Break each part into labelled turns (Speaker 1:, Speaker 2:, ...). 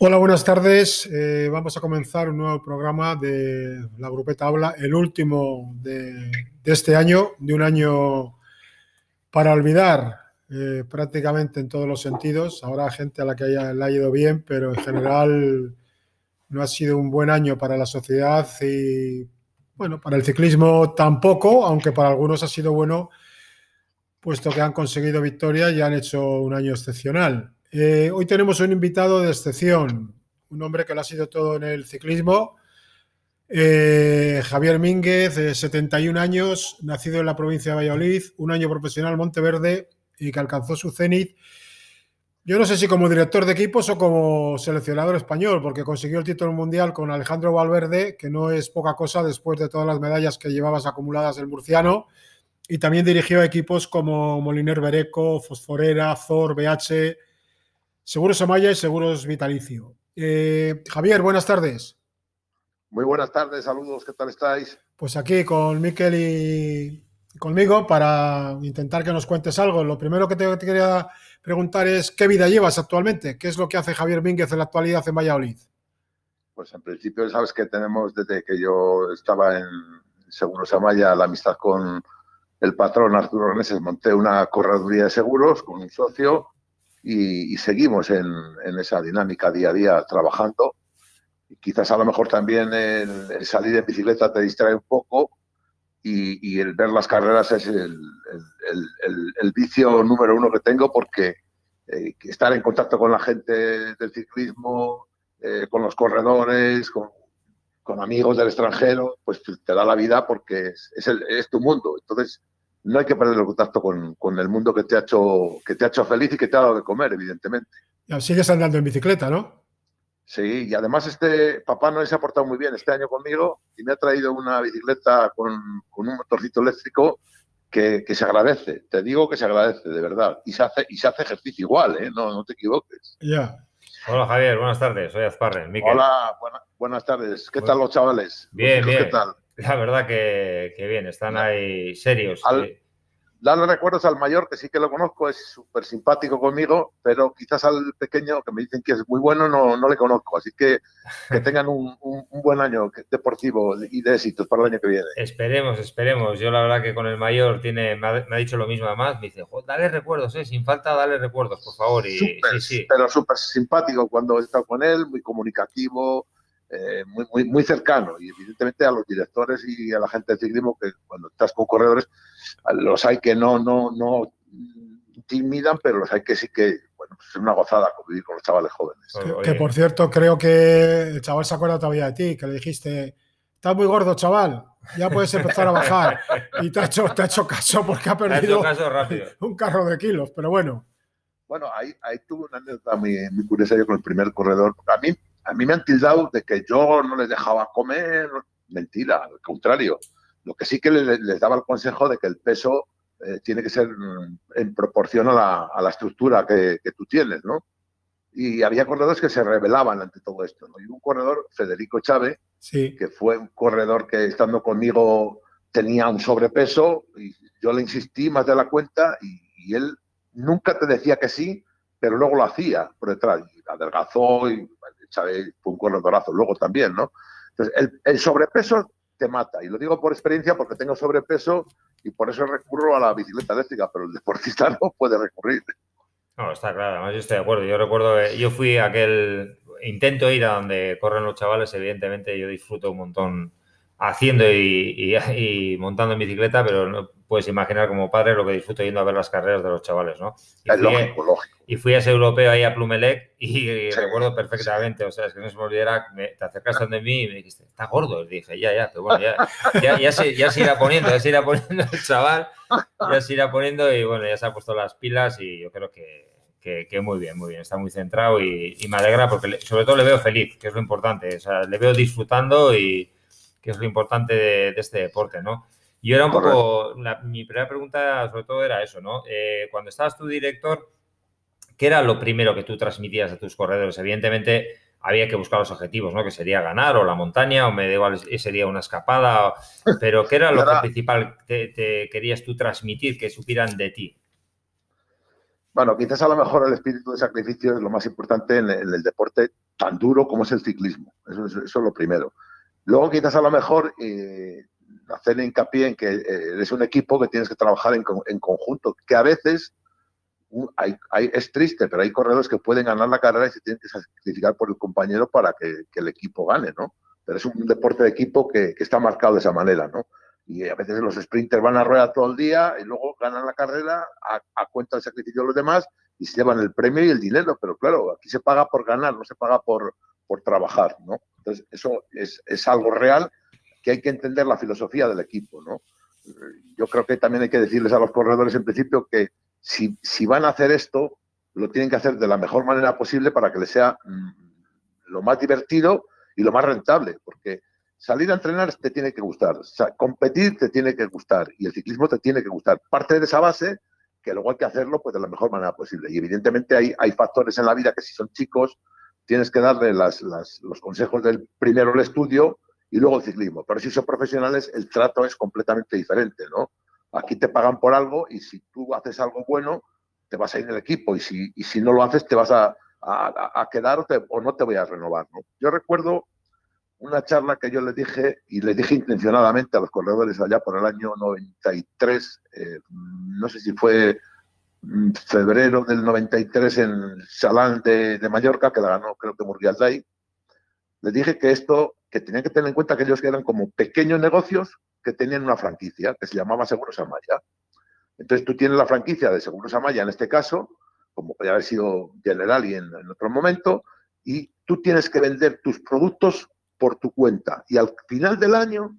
Speaker 1: Hola, buenas tardes. Eh, vamos a comenzar un nuevo programa de la Grupeta Habla, el último de, este año, de un año para olvidar eh, prácticamente en todos los sentidos. Habrá gente a la que le ha ido bien, pero en general no ha sido un buen año para la sociedad y, bueno, para el ciclismo tampoco, aunque para algunos ha sido bueno, puesto que han conseguido victoria y han hecho un año excepcional. Eh, hoy tenemos un invitado de excepción, un hombre que lo ha sido todo en el ciclismo. Eh, Javier Mínguez, de 71 años, nacido en la provincia de Valladolid, un año profesional Monteverde y que alcanzó su cenit. Yo no sé si como director de equipos o como seleccionador español, porque consiguió el título mundial con Alejandro Valverde, que no es poca cosa después de todas las medallas que llevabas acumuladas el murciano. Y también dirigió equipos como Moliner Bereco, Fosforera, Zor, BH, Seguros Amaya y Seguros Vitalicio. Eh, Javier, buenas tardes.
Speaker 2: Muy buenas tardes, saludos, ¿qué tal estáis?
Speaker 1: Pues aquí con Miquel y conmigo para intentar que nos cuentes algo. Lo primero que te, quería preguntar es qué vida llevas actualmente, qué es lo que hace Javier Mínguez en la actualidad en Valladolid.
Speaker 2: Pues en principio sabes que tenemos desde que yo estaba en Seguros Amaya la amistad con el patrón Arturo Reneses, monté una correduría de seguros con un socio y, seguimos en, esa dinámica día a día trabajando. Y quizás a lo mejor también el, salir en bicicleta te distrae un poco y, el ver las carreras es el, vicio número uno que tengo porque eh, estar en contacto con la gente del ciclismo, eh, con los corredores, con, amigos del extranjero, pues te da la vida porque es, es tu mundo. Entonces, no hay que perder el contacto con, el mundo que te, ha hecho, que te ha hecho feliz y que te ha dado de comer, evidentemente.
Speaker 1: Y sigues andando en bicicleta, ¿no?
Speaker 2: Sí, y además este papá no se ha portado muy bien este año conmigo y me ha traído una bicicleta con, un motorcito eléctrico que, se agradece. Te digo que se agradece, de verdad. Y se hace, y se hace ejercicio igual, ¿eh? No, no te equivoques.
Speaker 1: Ya.
Speaker 3: Hola Javier, buenas tardes. Soy Azparre.
Speaker 2: Hola, buenas tardes. ¿Qué tal los chavales?
Speaker 3: Bien, bien. ¿Qué tal? La verdad que, bien, están ahí serios.
Speaker 2: Al, darle recuerdos al mayor, que sí que lo conozco, es súper simpático conmigo, pero quizás al pequeño, que me dicen que es muy bueno, no, no le conozco. Así que que tengan un, buen año deportivo y de éxitos para el año que viene.
Speaker 3: Esperemos, esperemos. Yo la verdad que con el mayor tiene, me ha, dicho lo mismo además, me dice, dale recuerdos, ¿eh? sin falta dale recuerdos, por favor. Y,
Speaker 2: sí, sí. Pero súper simpático cuando he estado con él, muy comunicativo eh, muy, muy, muy cercano. Y evidentemente a los directores y a la gente de ciclismo que cuando estás con corredores los hay que no no no intimidan pero los hay que sí que bueno pues es una gozada convivir con los chavales jóvenes.
Speaker 1: Que, por cierto creo que el chaval se acuerda todavía de ti que le dijiste estás muy gordo chaval ya puedes empezar a bajar y te ha hecho te ha hecho caso porque ha perdido un carro de kilos pero bueno.
Speaker 2: Bueno ahí, ahí tuve una anécdota muy, muy curiosa yo con el primer corredor. A mí a mí me han tildado de que yo no les dejaba comer. Mentira, al contrario. Lo que sí que les, daba el consejo de que el peso eh, tiene que ser mm, en proporción a la, estructura que, tú tienes, ¿no? Y había corredores que se rebelaban ante todo esto, ¿no? Y un corredor, Federico Chávez, que fue un corredor que estando conmigo tenía un sobrepeso y yo le insistí más de la cuenta y, y él nunca te decía que sí, pero luego lo hacía por detrás. Y adelgazó y Chávez fue un corredorazo luego también, ¿no? Entonces, el, sobrepeso te mata. Y lo digo por experiencia porque tengo sobrepeso y por eso recurro a la bicicleta eléctrica, pero el deportista no puede recurrir.
Speaker 3: No, está claro, además yo estoy de acuerdo. Yo recuerdo, yo fui a aquel, intento ir a donde corren los chavales, evidentemente yo disfruto un montón haciendo y, montando en bicicleta, pero no puedes imaginar como padre lo que disfruto yendo a ver las carreras de los chavales, ¿no?
Speaker 2: Y es lógico, lógico.
Speaker 3: Y fui a ese europeo ahí a Plumelec y recuerdo perfectamente, o sea, es que no se me olvidara, te acercaste de mí y me dijiste, está gordo, y dije, ya, ya, pero bueno, ya, ya, se, ya se irá poniendo, ya se irá poniendo el chaval, ya se irá poniendo y bueno, ya se ha puesto las pilas y yo creo que, que, muy bien, muy bien, está muy centrado y, me alegra porque sobre todo le veo feliz, que es lo importante, o sea, le veo disfrutando y que es lo importante de, este deporte, ¿no? Y era un poco, mi primera pregunta sobre todo era eso, ¿no? Eh, cuando estabas tu director, ¿qué era lo primero que tú transmitías a tus corredores? Evidentemente había que buscar los objetivos, ¿no? Que sería ganar o la montaña o me da igual, sería una escapada, pero ¿qué era lo principal que te querías tú transmitir, que supieran de ti?
Speaker 2: Bueno, quizás a lo mejor el espíritu de sacrificio es lo más importante en, el deporte tan duro como es el ciclismo. Eso, es lo primero. Luego, quizás a lo mejor eh, hacer hincapié en que eh, eres un equipo que tienes que trabajar en, conjunto, que a veces hay, es triste, pero hay corredores que pueden ganar la carrera y se tienen que sacrificar por el compañero para que, el equipo gane, ¿no? Pero es un deporte de equipo que, está marcado de esa manera, ¿no? Y a veces los sprinters van a rueda todo el día y luego ganan la carrera a, cuenta del sacrificio de los demás y se llevan el premio y el dinero. Pero claro, aquí se paga por ganar, no se paga por, por trabajar, ¿no? Entonces, eso es, es algo real que hay que entender la filosofía del equipo, ¿no? Yo creo que también hay que decirles a los corredores en principio que si, si van a hacer esto, lo tienen que hacer de la mejor manera posible para que les sea mm, lo más divertido y lo más rentable, porque salir a entrenar te tiene que gustar, competir te tiene que gustar y el ciclismo te tiene que gustar. Parte de esa base que luego hay que hacerlo pues de la mejor manera posible. Y evidentemente hay, hay factores en la vida que si son chicos tienes que darle las, los consejos del primero el estudio y luego el ciclismo. Pero si son profesionales el trato es completamente diferente, ¿no? Aquí te pagan por algo y si tú haces algo bueno te vas a ir en el equipo y si, no lo haces te vas a, quedar o, no te voy a renovar, ¿no? Yo recuerdo una charla que yo les dije, y les dije intencionadamente a los corredores allá por el año 93, eh, no sé si fue febrero del 93 en Salán de, Mallorca, que la ganó creo que Murrialday, les dije que esto, que tenían que tener en cuenta que ellos eran como pequeños negocios que tenían una franquicia que se llamaba Seguros Amaya. Entonces tú tienes la franquicia de Seguros Amaya en este caso, como podría haber sido General y en, en otro momento, y tú tienes que vender tus productos por tu cuenta. Y al final del año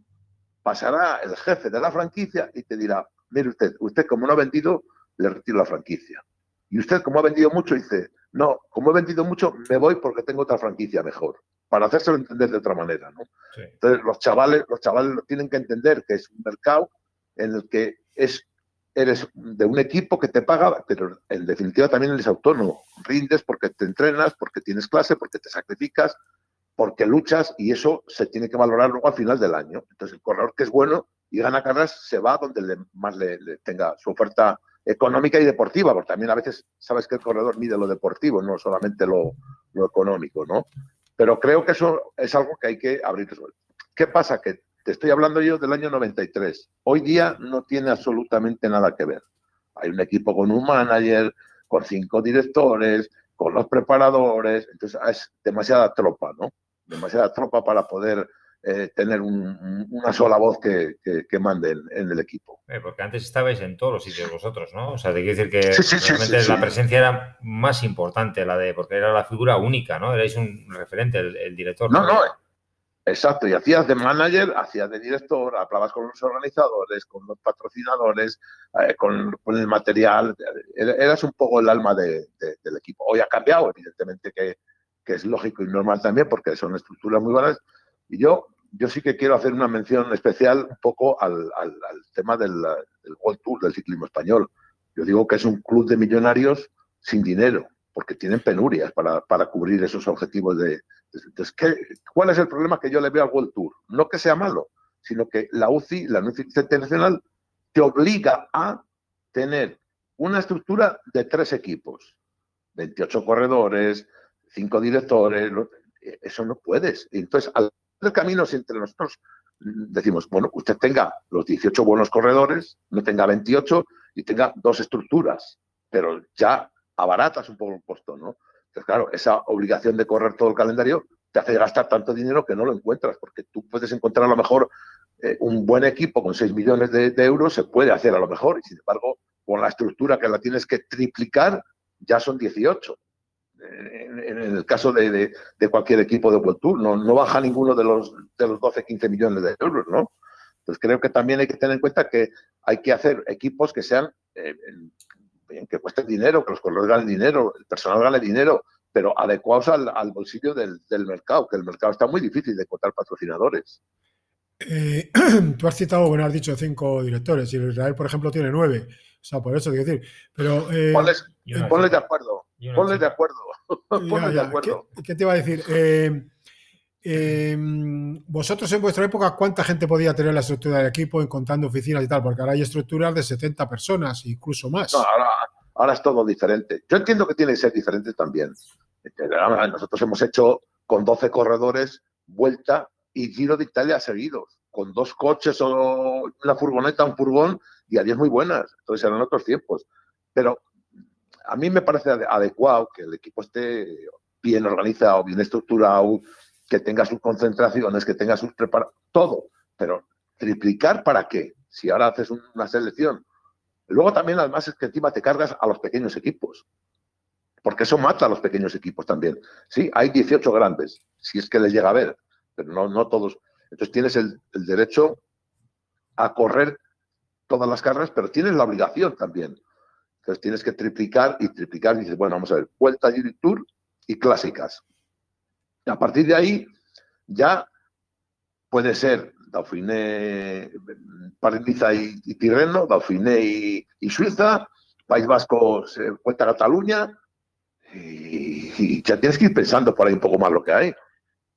Speaker 2: pasará el jefe de la franquicia y te dirá, mire usted, usted como no ha vendido, le retiro la franquicia. Y usted como ha vendido mucho, dice, no, como he vendido mucho, me voy porque tengo otra franquicia mejor. Para hacérselo entender de otra manera, ¿no? Entonces los chavales, los chavales tienen que entender que es un mercado en el que es eres de un equipo que te paga, pero en definitiva también eres autónomo. Rindes porque te entrenas, porque tienes clase, porque te sacrificas, porque luchas y eso se tiene que valorar luego al final del año. Entonces, el corredor que es bueno y gana carreras se va donde le, más le, tenga su oferta económica y deportiva, porque también a veces sabes que el corredor mide lo deportivo, no solamente lo, económico, ¿no? Pero creo que eso es algo que hay que abrir. ¿Qué pasa? Que te estoy hablando yo del año 93. Hoy día no tiene absolutamente nada que ver. Hay un equipo con un manager, con cinco directores, con los preparadores, entonces es demasiada tropa, ¿no? demasiada tropa para poder eh, tener una sola voz que, mande en, el equipo.
Speaker 3: Eh, porque antes estabais en todos los sitios vosotros, ¿no? O sea, te quiero decir que realmente la presencia era más importante, la de, porque era la figura única, ¿no? Erais un referente, el, director.
Speaker 2: No, no, exacto. Y hacías de manager, hacías de director, hablabas con los organizadores, con los patrocinadores, eh, con, el material. Eras un poco el alma del equipo. Hoy ha cambiado, evidentemente que que es lógico y normal también porque son estructuras muy buenas. Y yo, yo sí que quiero hacer una mención especial un poco al, al, tema del, World Tour del ciclismo español. Yo digo que es un club de millonarios sin dinero, porque tienen penurias para, para cubrir esos objetivos de... Entonces, ¿qué, ¿cuál es el problema que yo le veo al World Tour? No que sea malo, sino que la UCI, la UCI Internacional, te obliga a tener una estructura de tres equipos, 28 corredores, cinco directores, eh, eso no puedes. Entonces, al del camino, si entre nosotros decimos, bueno, usted tenga los 18 buenos corredores, no tenga 28 y tenga dos estructuras, pero ya abaratas un poco el costo, ¿no? Entonces, claro, esa obligación de correr todo el calendario te hace gastar tanto dinero que no lo encuentras, porque tú puedes encontrar a lo mejor eh, un buen equipo con 6 millones de, de, euros, se puede hacer a lo mejor, y sin embargo, con la estructura que la tienes que triplicar, ya son 18 en, el caso de, cualquier equipo de World Tour, no, no baja ninguno de los, de los 12, 15 millones de euros, ¿no? Entonces creo que también hay que tener en cuenta que hay que hacer equipos que sean, eh, que cuesten dinero, que los corredores ganen dinero, el personal gane dinero, pero adecuados al, bolsillo del, mercado, que el mercado está muy difícil de encontrar patrocinadores.
Speaker 1: Eh, tú has citado, bueno, has dicho cinco directores, y Israel, por ejemplo, tiene nueve. O sea, por eso, quiero decir. Pero,
Speaker 2: eh, ponles de acuerdo. Ponle de acuerdo. Ponle de acuerdo.
Speaker 1: ¿Qué, te iba a decir? Eh, em, vosotros en vuestra época, ¿cuánta gente podía tener la estructura del equipo en contando oficinas y tal? Porque ahora hay estructuras de 70 personas, incluso más.
Speaker 2: ahora, ahora es todo diferente. Yo entiendo que tiene que ser diferente también. Nosotros hemos hecho con 12 corredores vuelta y Giro de Italia seguidos, con dos coches o una furgoneta, un furgón, y a 10 muy buenas. Entonces eran otros tiempos. Pero a mí me parece adecuado que el equipo esté bien organizado, bien estructurado, que tenga sus concentraciones, que tenga sus preparaciones, todo. Pero triplicar para qué? Si ahora haces una selección. Luego también, además, es que encima te cargas a los pequeños equipos. Porque eso mata a los pequeños equipos también. Sí, hay 18 grandes, si es que les llega a ver, pero no, no todos. Entonces tienes el, derecho a correr todas las carreras, pero tienes la obligación también. Entonces tienes que triplicar y triplicar. Y dices, bueno, vamos a ver, Vuelta y Tour y clásicas. a partir de ahí ya puede ser Dauphiné, París y, y, Tirreno, Dauphiné y, Suiza, País Vasco, Vuelta a Cataluña, y, ya tienes que ir pensando por ahí un poco más lo que hay.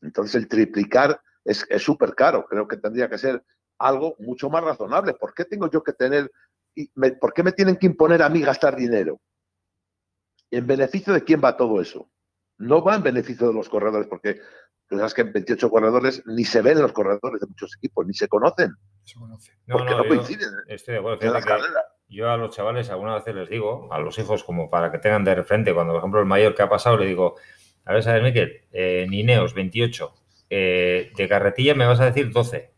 Speaker 2: Entonces el triplicar es súper caro, creo que tendría que ser algo mucho más razonable. ¿Por qué tengo yo que tener, y por qué me tienen que imponer a mí gastar dinero? ¿En beneficio de quién va todo eso? No va en beneficio de los corredores, porque tú sabes que en 28 corredores ni se ven los corredores de muchos equipos, ni se conocen. Se conocen. porque no, coinciden
Speaker 3: estoy de acuerdo, en las carreras yo a los chavales alguna vez les digo, a los hijos como para que tengan de frente, cuando por ejemplo el mayor que ha pasado le digo, a ver, sabes, Miquel, eh, Nineos 28, eh, de carretilla me vas a decir 12,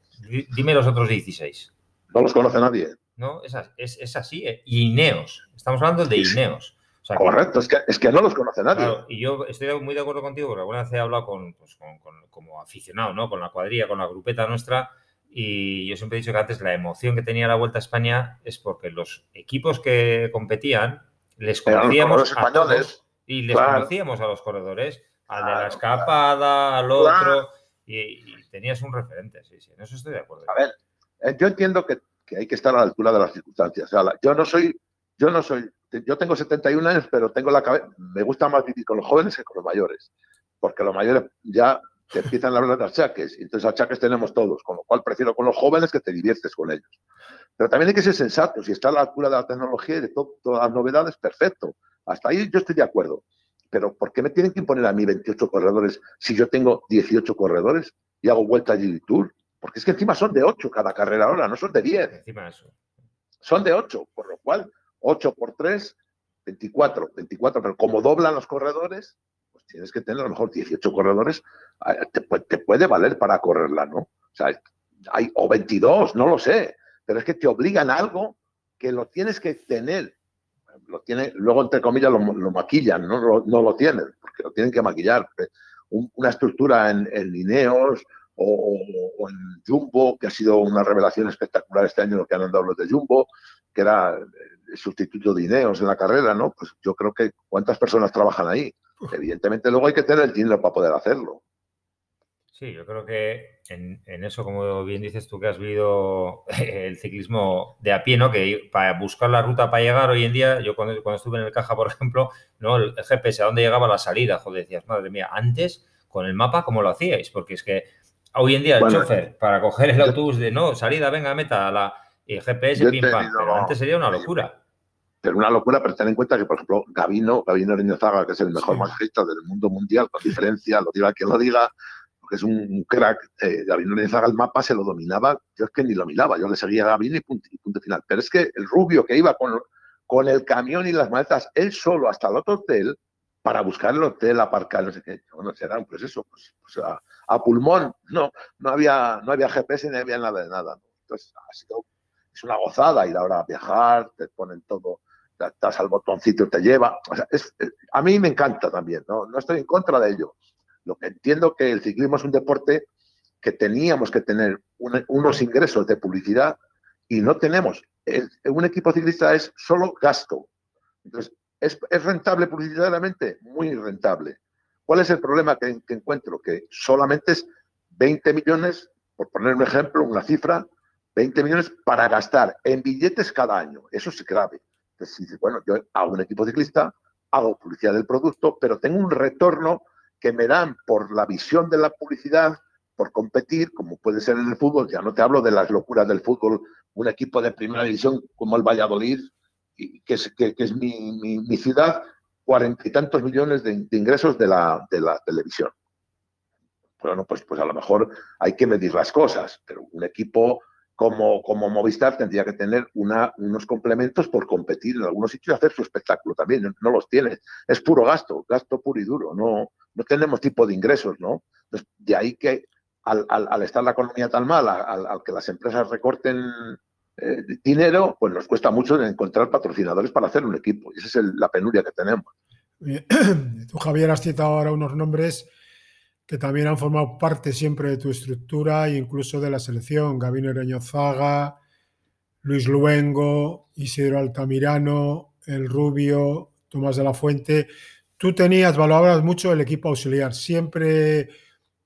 Speaker 3: dime los otros 16.
Speaker 2: No los conoce nadie.
Speaker 3: No, es, es, así, eh. Ineos, estamos hablando de Ineos.
Speaker 2: Correcto, es que, es que no los conoce nadie.
Speaker 3: y yo estoy muy de acuerdo contigo, porque alguna vez he hablado con, pues, con, como aficionado, ¿no? Con la cuadrilla, con la grupeta nuestra, y yo siempre he dicho que antes la emoción que tenía la Vuelta a España es porque los equipos que competían les conocíamos a todos y les conocíamos a los corredores, al de la escapada, al otro, y, tenías un referente, sí, sí, en eso estoy de acuerdo.
Speaker 2: A ver, eh, yo entiendo que, hay que estar a la altura de las circunstancias. yo no soy, yo no soy, yo tengo 71 años, pero tengo la cabeza, me gusta más vivir con los jóvenes que con los mayores, porque los mayores ya te empiezan a hablar de achaques, y entonces achaques tenemos todos, con lo cual prefiero con los jóvenes que te diviertes con ellos. Pero también hay que ser sensatos, si está a la altura de la tecnología y de todas las novedades, perfecto. Hasta ahí yo estoy de acuerdo. Pero ¿por qué me tienen que imponer a mí 28 corredores si yo tengo 18 corredores y hago vuelta a Tour? Porque es que encima son de 8 cada carrera ahora, no son de 10. Encima eso. Son de 8, por lo cual 8 por 3, 24, 24, pero como doblan los corredores, tienes que tener a lo mejor 18 corredores, te, puede valer para correrla, ¿no? O sea, hay, o 22, no lo sé, pero es que te obligan a algo que lo tienes que tener. Lo tiene, luego, entre comillas, lo, maquillan, ¿no? Lo, no lo tienen, porque lo tienen que maquillar. una estructura en, en Lineos o, en Jumbo, que ha sido una revelación espectacular este año lo que han andado los de Jumbo, que era el sustituto de Ineos en la carrera, ¿no? Pues yo creo que cuántas personas trabajan ahí. Evidentemente luego hay que tener el dinero para poder hacerlo.
Speaker 3: Sí, yo creo que en, eso, como bien dices tú, que has vivido el ciclismo de a pie, ¿no? Que para buscar la ruta para llegar hoy en día, yo cuando, cuando estuve en el caja, por ejemplo, ¿no? El GPS, ¿a dónde llegaba la salida? Joder, decías, madre mía, antes con el mapa, ¿cómo lo hacíais? Porque es que hoy en día el chofer, para coger el autobús de no, salida, venga, meta, la el GPS, pim, pam, pero antes sería una locura
Speaker 2: pero una locura, pero ten en cuenta que, por ejemplo, Gavino, Gavino Zaga, que es el mejor sí. del mundo mundial, con diferencia, lo diga quien lo diga, porque es un crack, eh, Gavino Zaga el mapa se lo dominaba, yo es que ni lo miraba, yo le seguía a Gavino y punto, final. Pero es que el rubio que iba con, con el camión y las maletas, él solo hasta el otro hotel, para buscar el hotel, aparcar, no sé qué, bueno, será pues eso, pues, a, pulmón, no, no había, no había GPS ni había nada de nada. Entonces, ha sido, es una gozada ir ahora a viajar, te ponen todo das al botoncito y te lleva. a mí me encanta también, ¿no? no estoy en contra de ello. Lo que entiendo que el ciclismo es un deporte que teníamos que tener unos ingresos de publicidad y no tenemos. un equipo ciclista es solo gasto. Entonces, ¿es, rentable publicitariamente? Muy rentable. ¿Cuál es el problema que, encuentro? Que solamente es 20 millones, por poner un ejemplo, una cifra, 20 millones para gastar en billetes cada año. Eso es grave. Entonces, bueno, yo hago un equipo ciclista, hago publicidad del producto, pero tengo un retorno que me dan por la visión de la publicidad, por competir, como puede ser en el fútbol, ya no te hablo de las locuras del fútbol, un equipo de primera división como el Valladolid, que es, mi, ciudad, cuarenta y tantos millones de, ingresos de la, televisión. Bueno, pues, pues a lo mejor hay que medir las cosas, pero un equipo como, Movistar tendría que tener unos complementos por competir en algunos sitios y hacer su espectáculo también. No, los tiene. Es puro gasto, gasto puro y duro. No, no tenemos tipo de ingresos, ¿no? De ahí que al, estar la economía tan mala, al, que las empresas recorten eh, dinero, pues nos cuesta mucho encontrar patrocinadores para hacer un equipo. Y esa es la penuria que tenemos.
Speaker 1: Tú, Javier, has citado ahora unos nombres que también han formado parte siempre de tu estructura e incluso de la selección. Gabino Ereñozaga, Luis Luengo, Isidro Altamirano, El Rubio, Tomás de la Fuente. Tú tenías, valorabas mucho el equipo auxiliar. Siempre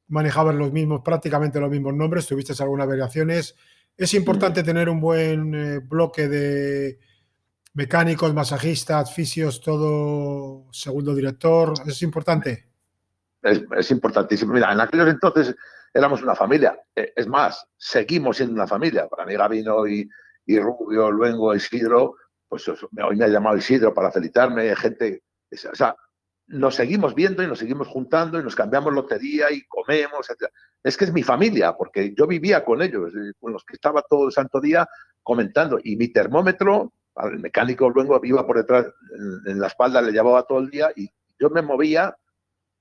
Speaker 1: manejabas los mismos, prácticamente los mismos nombres. Tuviste algunas variaciones. Es importante tener un buen eh, bloque de mecánicos, masajistas, fisios, todo segundo director. Es importante
Speaker 2: es, importantísimo. Mira, en aquellos entonces éramos una familia. E, es más, seguimos siendo una familia. Para mí, Gabino y, y Rubio, Luengo, Isidro, pues hoy me ha llamado Isidro para felicitarme, gente. O sea, nos seguimos viendo y nos seguimos juntando y nos cambiamos lotería y comemos. Es que es mi familia, porque yo vivía con ellos, eh, con los que estaba todo el santo día comentando. Y mi termómetro, al mecánico Luengo iba por detrás, en la espalda, le llevaba todo el día y yo me movía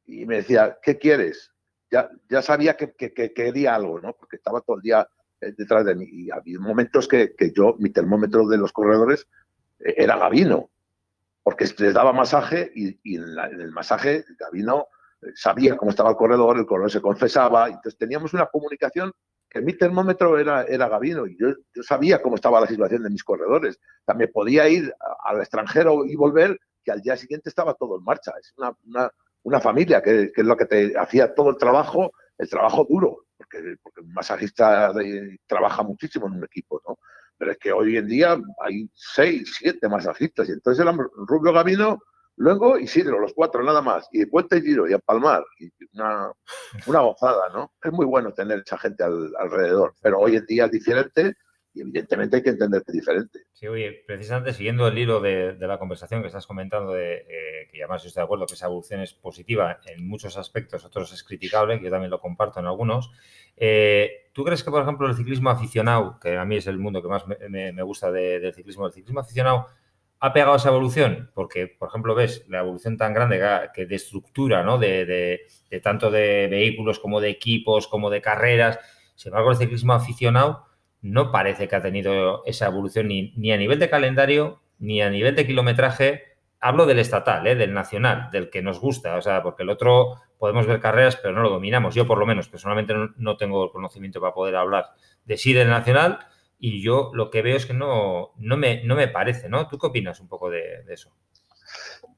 Speaker 2: y me decía, ¿qué quieres? Ya, ya sabía que, que, quería algo, ¿no? Porque estaba todo el día eh, detrás de mí. Y había momentos que, que yo, mi termómetro de los corredores eh, era Gavino, porque les daba masaje y, en, el masaje Gavino eh, sabía cómo estaba el corredor, el corredor se confesaba, entonces teníamos una comunicación que mi termómetro era, era Gavino y yo, yo sabía cómo estaba la situación de mis corredores. También podía ir al extranjero y volver, que al día siguiente estaba todo en marcha. Es una, una una familia, que, es lo que te hacía todo el trabajo, el trabajo duro, porque, porque un masajista trabaja muchísimo en un equipo, ¿no? Pero es que hoy en día hay seis, siete masajistas, y entonces el Rubio Gavino, luego Isidro, los cuatro nada más, y vuelta y giro, y a palmar, y una, una gozada, ¿no? Es muy bueno tener esa gente alrededor, pero hoy en día es diferente evidentemente hay que entender que es diferente.
Speaker 3: Sí, oye, precisamente siguiendo el hilo de, la conversación que estás comentando, de, eh, que además estoy de acuerdo que esa evolución es positiva en muchos aspectos, otros es criticable, que yo también lo comparto en algunos. Eh, ¿Tú crees que, por ejemplo, el ciclismo aficionado, que a mí es el mundo que más me, gusta del ciclismo, el ciclismo aficionado, ha pegado esa evolución? Porque, por ejemplo, ves la evolución tan grande que, de estructura, ¿no? De tanto de vehículos como de equipos, como de carreras. Sin embargo, el ciclismo aficionado no parece que ha tenido esa evolución ni, a nivel de calendario, ni a nivel de kilometraje. Hablo del estatal, ¿eh? del nacional, del que nos gusta, o sea, porque el otro podemos ver carreras, pero no lo dominamos. Yo, por lo menos, personalmente no, tengo el conocimiento para poder hablar de sí del nacional y yo lo que veo es que no, no, me, no me parece, ¿no? ¿Tú qué opinas un poco de, de eso?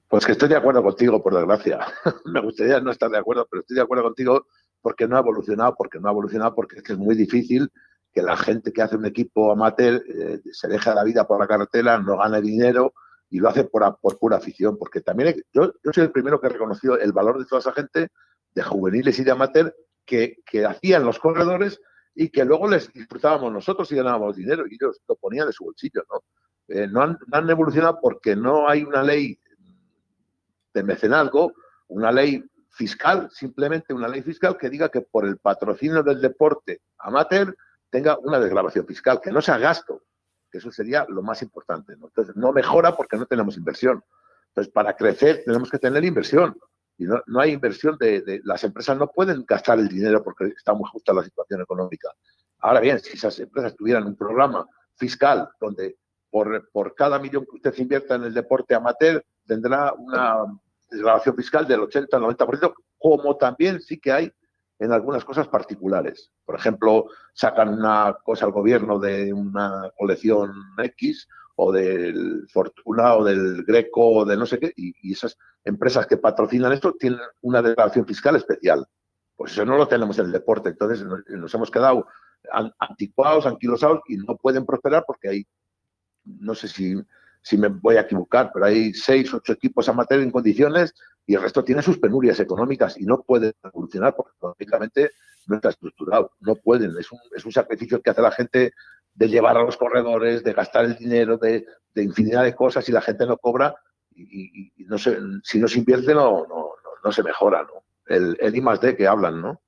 Speaker 2: Pues que estoy de acuerdo contigo, por desgracia. me gustaría no estar de acuerdo, pero estoy de acuerdo contigo porque no ha evolucionado, porque no ha evolucionado, porque es que es muy difícil que la gente que hace un equipo amateur eh, se deja la vida por la carretera, no gane dinero y lo hace por, por pura afición. Porque también yo, yo soy el primero que ha reconocido el valor de toda esa gente, de juveniles y de amateur, que, que hacían los corredores y que luego les disfrutábamos nosotros y ganábamos dinero y ellos lo ponían de su bolsillo. ¿no? Eh, no, han, no han evolucionado porque no hay una ley de mecenazgo, una ley fiscal, simplemente una ley fiscal que diga que por el patrocinio del deporte amateur tenga una desgrabación fiscal, que no sea gasto, que eso sería lo más importante. ¿no? Entonces, no mejora porque no tenemos inversión. Entonces, para crecer tenemos que tener inversión. Y no, no hay inversión de, Las empresas no pueden gastar el dinero porque está muy justa la situación económica. Ahora bien, si esas empresas tuvieran un programa fiscal donde por, por cada millón que usted invierta en el deporte amateur tendrá una desgrabación fiscal del 80-90%, como también sí que hay en algunas cosas particulares. Por ejemplo, sacan una cosa al gobierno de una colección X o del Fortuna o del Greco o de no sé qué, y, esas empresas que patrocinan esto tienen una declaración fiscal especial. Pues eso no lo tenemos en el deporte, entonces nos, hemos quedado anticuados, anquilosados y no pueden prosperar porque hay, no sé si, si me voy a equivocar, pero hay seis, ocho equipos amateur en condiciones y el resto tiene sus penurias económicas y no pueden evolucionar porque económicamente no está estructurado, no pueden, es un, es un sacrificio que hace la gente de llevar a los corredores, de gastar el dinero, de, infinidad de cosas y la gente no cobra y, no se, si no se invierte no, no, no, se mejora, ¿no? El, el I más que hablan, ¿no?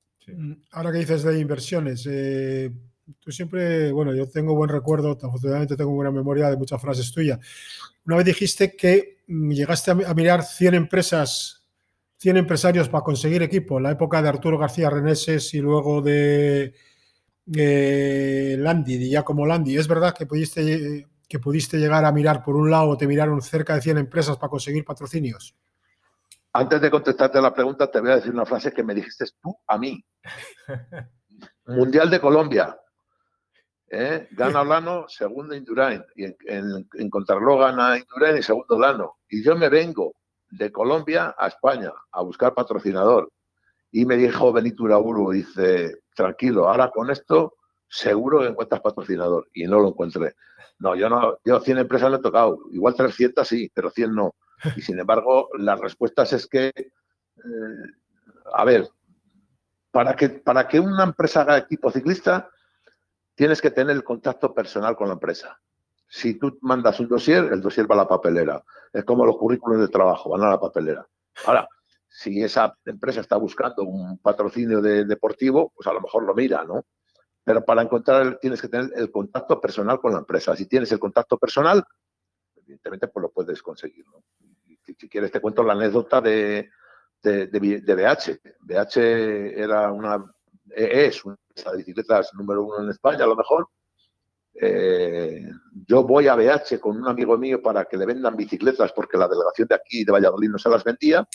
Speaker 1: Ahora que dices de inversiones, eh, tú siempre, bueno, yo tengo buen recuerdo, afortunadamente tengo buena memoria de muchas frases tuyas. Una vez dijiste que mm, llegaste a mirar 100 empresas, 100 empresarios para conseguir equipo, en la época de Arturo García Reneses y luego de eh, Landi, de Giacomo Landi. ¿Es verdad que pudiste, que pudiste llegar a mirar por un lado, te miraron cerca de 100 empresas para conseguir patrocinios?
Speaker 2: Antes de contestarte la pregunta, te voy a decir una frase que me dijiste tú a mí. Mundial de Colombia. ¿Eh? Gana Lano, segundo Indurain. Y en, en, gana Indurain y segundo Lano. Y yo me vengo de Colombia a España a buscar patrocinador. Y me dijo Benito Uraburu, dice, tranquilo, ahora con esto seguro que encuentras patrocinador. Y no lo encontré. No, yo no, yo 100 empresas no he tocado. Igual 300 sí, pero 100 no. Y sin embargo, las respuestas es que, eh, a ver, para que, para que una empresa haga equipo ciclista, tienes que tener el contacto personal con la empresa. Si tú mandas un dossier, el dossier va a la papelera. Es como los currículos de trabajo, van a la papelera. Ahora, si esa empresa está buscando un patrocinio de, deportivo, pues a lo mejor lo mira, ¿no? Pero para encontrar tienes que tener el contacto personal con la empresa. Si tienes el contacto personal, evidentemente pues lo puedes conseguir, ¿no? Si, quieres te cuento la anécdota de, de, BH. BH era una, es una de bicicletas número uno en España, a lo mejor. Eh, yo voy a BH con un amigo mío para que le vendan bicicletas porque la delegación de aquí de Valladolid no se las vendía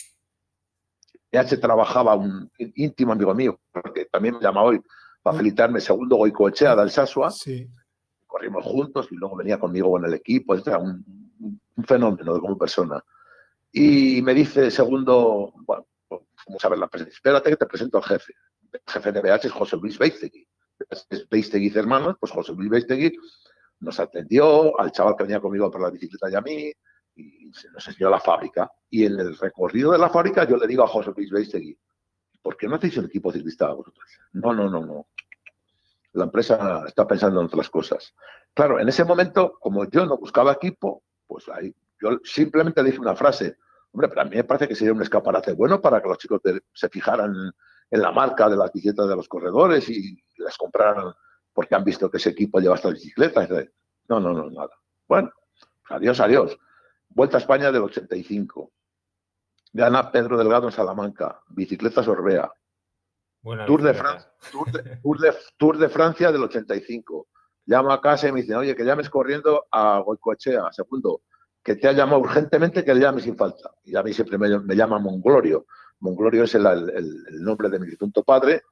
Speaker 2: BH trabajaba un íntimo amigo mío, porque también me llama hoy para felicitarme, segundo Goicoechea de Alsasua. Sí. Corrimos juntos y luego venía conmigo en el equipo, era un, un fenómeno de como persona. Y me dice, segundo, bueno, vamos a ver la presencia, espérate que te presento al jefe. Jefe de BH es José Luis Beistegui. Es Beistegui hermanos, pues José Luis Beistegui nos atendió, al chaval que venía conmigo por la bicicleta y a mí, y se nos enseñó la fábrica. Y en el recorrido de la fábrica yo le digo a José Luis Beistegui, ¿por qué no hacéis el equipo ciclista vosotros? No, no, no, no. La empresa está pensando en otras cosas. Claro, en ese momento, como yo no buscaba equipo, pues ahí yo simplemente le dije una frase. Hombre, pero a mí me parece que sería un escaparate bueno para que los chicos se fijaran en la marca de las bicicletas de los corredores y las compraran porque han visto que ese equipo lleva estas bicicletas. No, no, no, nada. Bueno, adiós, adiós. Vuelta a España del 85. Gana Pedro Delgado en Salamanca. Bicicleta Sorbea. Tour de, Francia, Tour, de, Francia del 85. Llama a casa y me dice, oye, que llames corriendo a Goicoechea, segundo, que te ha llamado urgentemente, que le llames sin falta. Y a mí siempre me, llama Monglorio. Monglorio es el, nombre de mi difunto padre.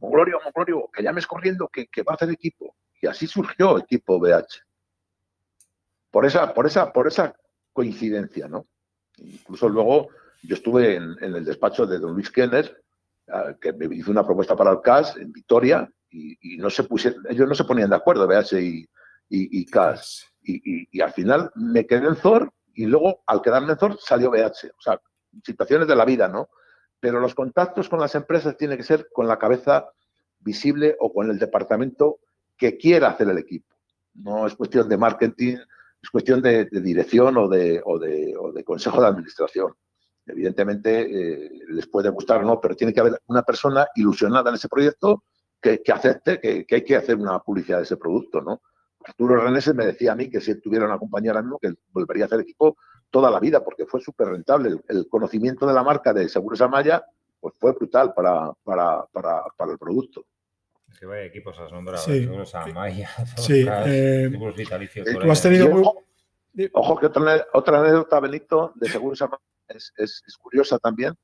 Speaker 2: Monglorio, Monglorio, que llames corriendo, que, que va a hacer equipo. Y así surgió equipo BH. Por esa, por esa, por esa coincidencia, ¿no? Incluso luego yo estuve en, el despacho de don Luis Kenner, que me hizo una propuesta para el CAS en Vitoria, y, no se pusieron, ellos no se ponían de acuerdo, BH y, y, CAS. Y, al final me quedé en ZOR y luego al quedarme en ZOR salió BH. O sea, situaciones de la vida, ¿no? Pero los contactos con las empresas tienen que ser con la cabeza visible o con el departamento que quiera hacer el equipo. No es cuestión de marketing, es cuestión de, dirección o de, o, de, consejo de administración. Evidentemente eh, les puede gustar o no, pero tiene que haber una persona ilusionada en ese proyecto que, acepte que, hay que hacer una publicidad de ese producto, ¿no? Arturo Reneses me decía a mí que si tuviera una compañía ahora mismo que volvería a hacer equipo toda la vida porque fue súper rentable. El, conocimiento de la marca de Seguros Amaya pues fue brutal para, para, para, para el producto.
Speaker 3: Que vaya equipos has nombrado, sí. Amaya,
Speaker 1: sí. Eh, vitalicios. Tú has tenido
Speaker 2: Ojo, que otra, otra, anécdota, Benito, de Seguros Amaya es, es, curiosa también.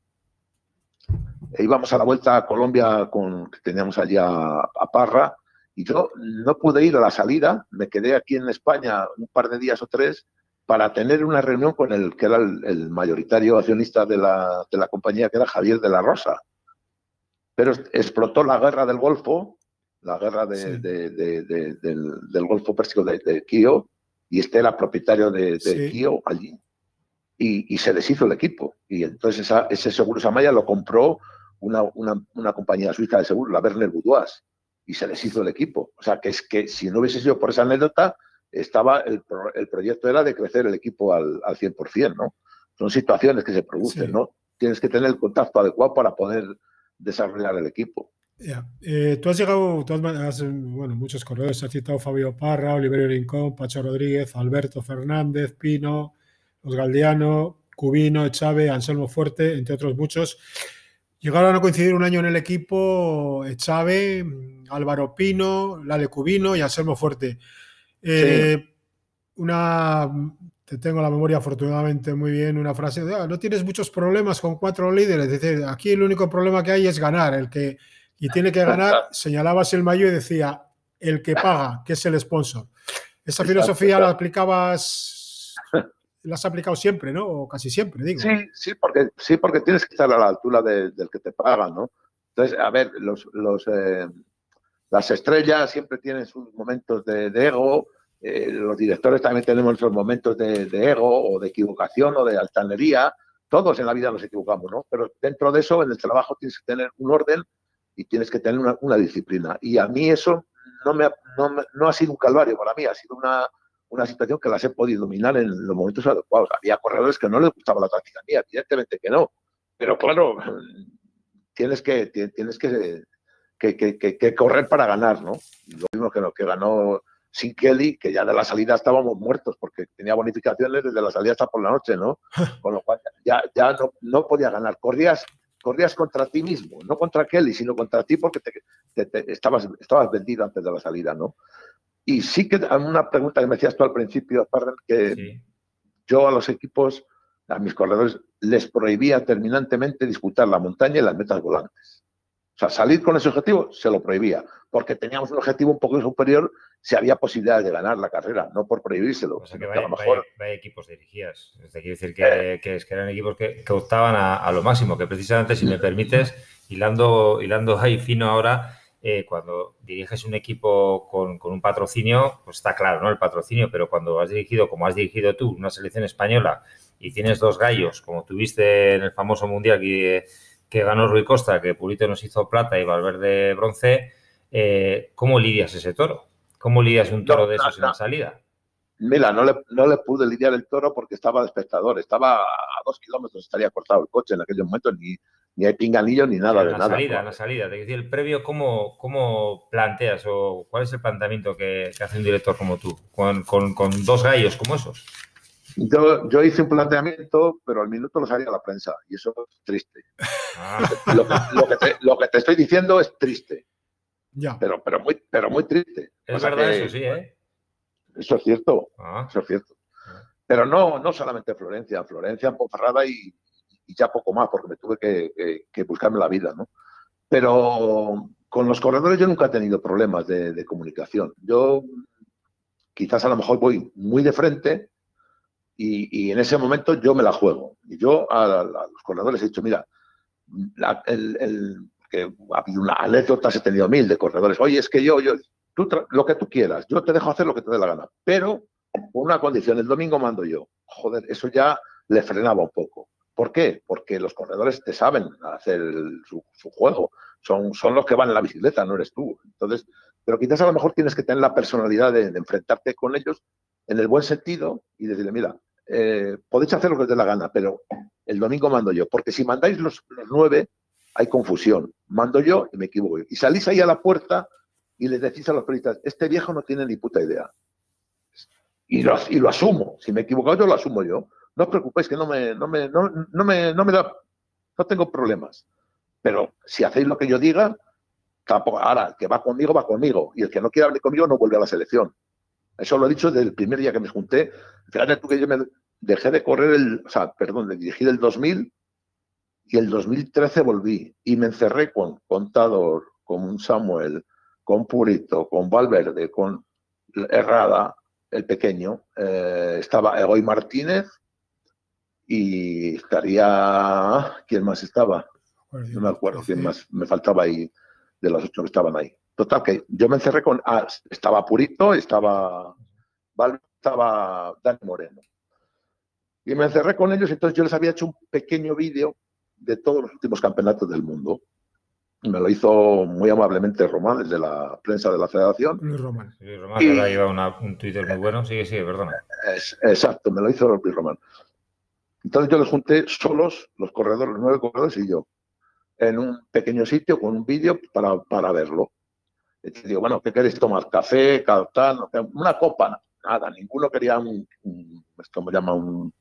Speaker 2: E íbamos a la vuelta a Colombia con que teníamos allá a Parra y yo no pude ir a la salida, me quedé aquí en España un par de días o tres para tener una reunión con el que era el, mayoritario accionista de la, de la, compañía, que era Javier de la Rosa. Pero explotó la guerra del Golfo, la guerra de, del, del, Golfo Pérsico de, Kio, y este era propietario de, Kio allí. Y, y, se deshizo el equipo. Y entonces ese seguro Samaya lo compró una, una, una, compañía suiza de seguros, la Werner Boudoir y se les hizo el equipo. O sea, que es que si no hubiese sido por esa anécdota, estaba el, el proyecto era de crecer el equipo al, al 100%, ¿no? Son situaciones que se producen,
Speaker 1: Sí.
Speaker 2: ¿no? Tienes que tener el contacto adecuado para poder desarrollar el equipo.
Speaker 1: Ya. Eh, tú has llegado, tú has, bueno, muchos corredores, has citado Fabio Parra, Oliverio Rincón, Pacho Rodríguez, Alberto Fernández, Pino, Los Galdiano, Cubino, Echave, Anselmo Fuerte, entre otros muchos. Llegaron a coincidir un año en el equipo Echave, Álvaro Pino, Lale Cubino y Anselmo Fuerte. Eh, Una, te tengo la memoria afortunadamente muy bien, una frase de, "Ah, no tienes muchos problemas con cuatro líderes. Dice, aquí el único problema que hay es ganar. El que y tiene que ganar, señalabas el mayo y decía, el que paga, que es el sponsor. Esa filosofía la aplicabas, la has aplicado siempre, ¿no? O casi siempre, digo.
Speaker 2: Sí, sí, porque, sí, porque tienes que estar a la altura de- del que te paga, ¿no? Entonces, a ver, los, los, eh, las estrellas siempre tienen sus momentos de, de ego, eh, los directores también tenemos nuestros momentos de, de ego o de equivocación o de altanería. Todos en la vida nos equivocamos, ¿no? Pero dentro de eso, en el trabajo tienes que tener un orden y tienes que tener una, una disciplina. Y a mí eso no, me ha, no, no ha sido un calvario para mí, ha sido una, una situación que las he podido dominar en los momentos adecuados. Había corredores que no les gustaba la táctica mía, evidentemente que no. Pero claro, tienes que, ti- tienes que, que, que- que- que correr para ganar, ¿no? Lo mismo que, lo que ganó Sin Kelly, que ya de la salida estábamos muertos porque tenía bonificaciones desde la salida hasta por la noche, ¿no? Con lo cual ya, ya no, no podía ganar. Corrías, corrías contra ti mismo, no contra Kelly, sino contra ti porque te, te- te- estabas, estabas vendido antes de la salida, ¿no? Y sí que una pregunta que me hacías tú al principio, que
Speaker 3: Sí.
Speaker 2: yo a los equipos, a mis corredores, les prohibía terminantemente disputar la montaña y las metas volantes. Sea, salir con ese objetivo se lo prohibía, porque teníamos un objetivo un poco superior si había posibilidades de ganar la carrera, no por prohibírselo.
Speaker 3: O sea que
Speaker 2: a lo mejor,
Speaker 3: vaya- vaya equipos dirigías. Es decir, decir que, que es que eran equipos que, que optaban a, a lo máximo, que precisamente, si me permites, hilando, hilando ahí fino ahora, eh, cuando diriges un equipo con, con un patrocinio, pues está claro, ¿no? El patrocinio, pero cuando has dirigido, como has dirigido tú, una selección española y tienes dos gallos, como tuviste en el famoso mundial que, que ganó Rui Costa, que Pulito nos hizo plata y Valverde bronce, eh, ¿cómo lidias ese toro? ¿Cómo lidias un toro
Speaker 2: No,
Speaker 3: de
Speaker 2: no,
Speaker 3: esos en la salida?
Speaker 2: mira, no le, no le pude lidiar el toro porque estaba de espectador, estaba a dos kilómetros, estaría cortado el coche en aquellos momentos, ni, ni hay pinganillo ni nada
Speaker 3: en
Speaker 2: de
Speaker 3: la
Speaker 2: nada.
Speaker 3: salida, la salida. Te decía, el previo, ¿cómo, ¿cómo planteas o cuál es el planteamiento que, que hace un director como tú? Con, con- con dos gallos como esos.
Speaker 2: Yo, yo hice un planteamiento, pero al minuto lo salía la prensa y eso es triste.
Speaker 3: Ah,
Speaker 2: Lo que, lo que te, lo que te estoy diciendo es triste,
Speaker 1: Ya.
Speaker 2: pero, pero, muy, pero muy triste. O
Speaker 3: es
Speaker 2: sea
Speaker 3: verdad
Speaker 2: que
Speaker 3: eso, sí, ¿eh?
Speaker 2: Eso es cierto,
Speaker 3: Ah,
Speaker 2: eso es cierto. Pero no, no solamente Florencia, Florencia, en Ponferrada y, y ya poco más, porque me tuve que, que- que buscarme la vida, ¿no? Pero con los corredores yo nunca he tenido problemas de, de comunicación. Yo quizás a lo mejor voy muy de frente y, en ese momento yo me la juego. Y yo a, a los corredores he dicho, mira, la- el, el- que una anécdotas, he tenido mil de corredores. Oye, es que yo, yo, tú lo que tú quieras, yo te dejo hacer lo que te dé la gana, pero con una condición, el domingo mando yo. Joder, eso ya le frenaba un poco. ¿Por qué? Porque los corredores te saben hacer su, juego. Son, son los que van en la bicicleta, no eres tú. Entonces, pero quizás a lo mejor tienes que tener la personalidad de enfrentarte con ellos en el buen sentido y decirle, mira, eh, podéis hacer lo que os dé la gana, pero el domingo mando yo. Porque si mandáis los, nueve, hay confusión. Mando yo y me equivoco. Y salís ahí a la puerta y les decís a los periodistas, este viejo no tiene ni puta idea. Y lo, y lo asumo. Si me he equivocado, yo lo asumo yo. No os preocupéis, que no me, no me, no, no me, no me da, no tengo problemas. Pero si hacéis lo que yo diga, tampoco, ahora, el que va conmigo, va conmigo. Y el que no quiere hablar conmigo, no vuelve a la selección. Eso lo he dicho desde el primer día que me junté. Fíjate tú que yo me dejé de correr el, o sea, perdón, de dirigir el 2000 y el 2013 volví y me encerré con Contador, con Samuel, con Purito, con Valverde, con Herrada, el pequeño, eh, estaba Egoy Martínez y estaría, ¿quién más estaba? No me acuerdo quién más me faltaba ahí de los ocho que estaban ahí. Total, que yo me encerré con, ah, estaba Purito, estaba, estaba Dani Moreno. Y me encerré con ellos, entonces yo les había hecho un pequeño vídeo de todos los últimos campeonatos del mundo. me lo hizo muy amablemente Román, desde la prensa de la federación.
Speaker 1: Luis Román.
Speaker 3: Luis Román, que un Twitter muy bueno. Sí, sí, perdona.
Speaker 2: Es, exacto, me lo hizo Luis Román. Entonces yo les junté solos, los corredores, los nueve corredores y yo, en un pequeño sitio con un vídeo para, para verlo. Y digo, bueno, ¿qué queréis tomar? ¿Café? Tal, una copa? Nada, ninguno quería un, ¿cómo se llama? Un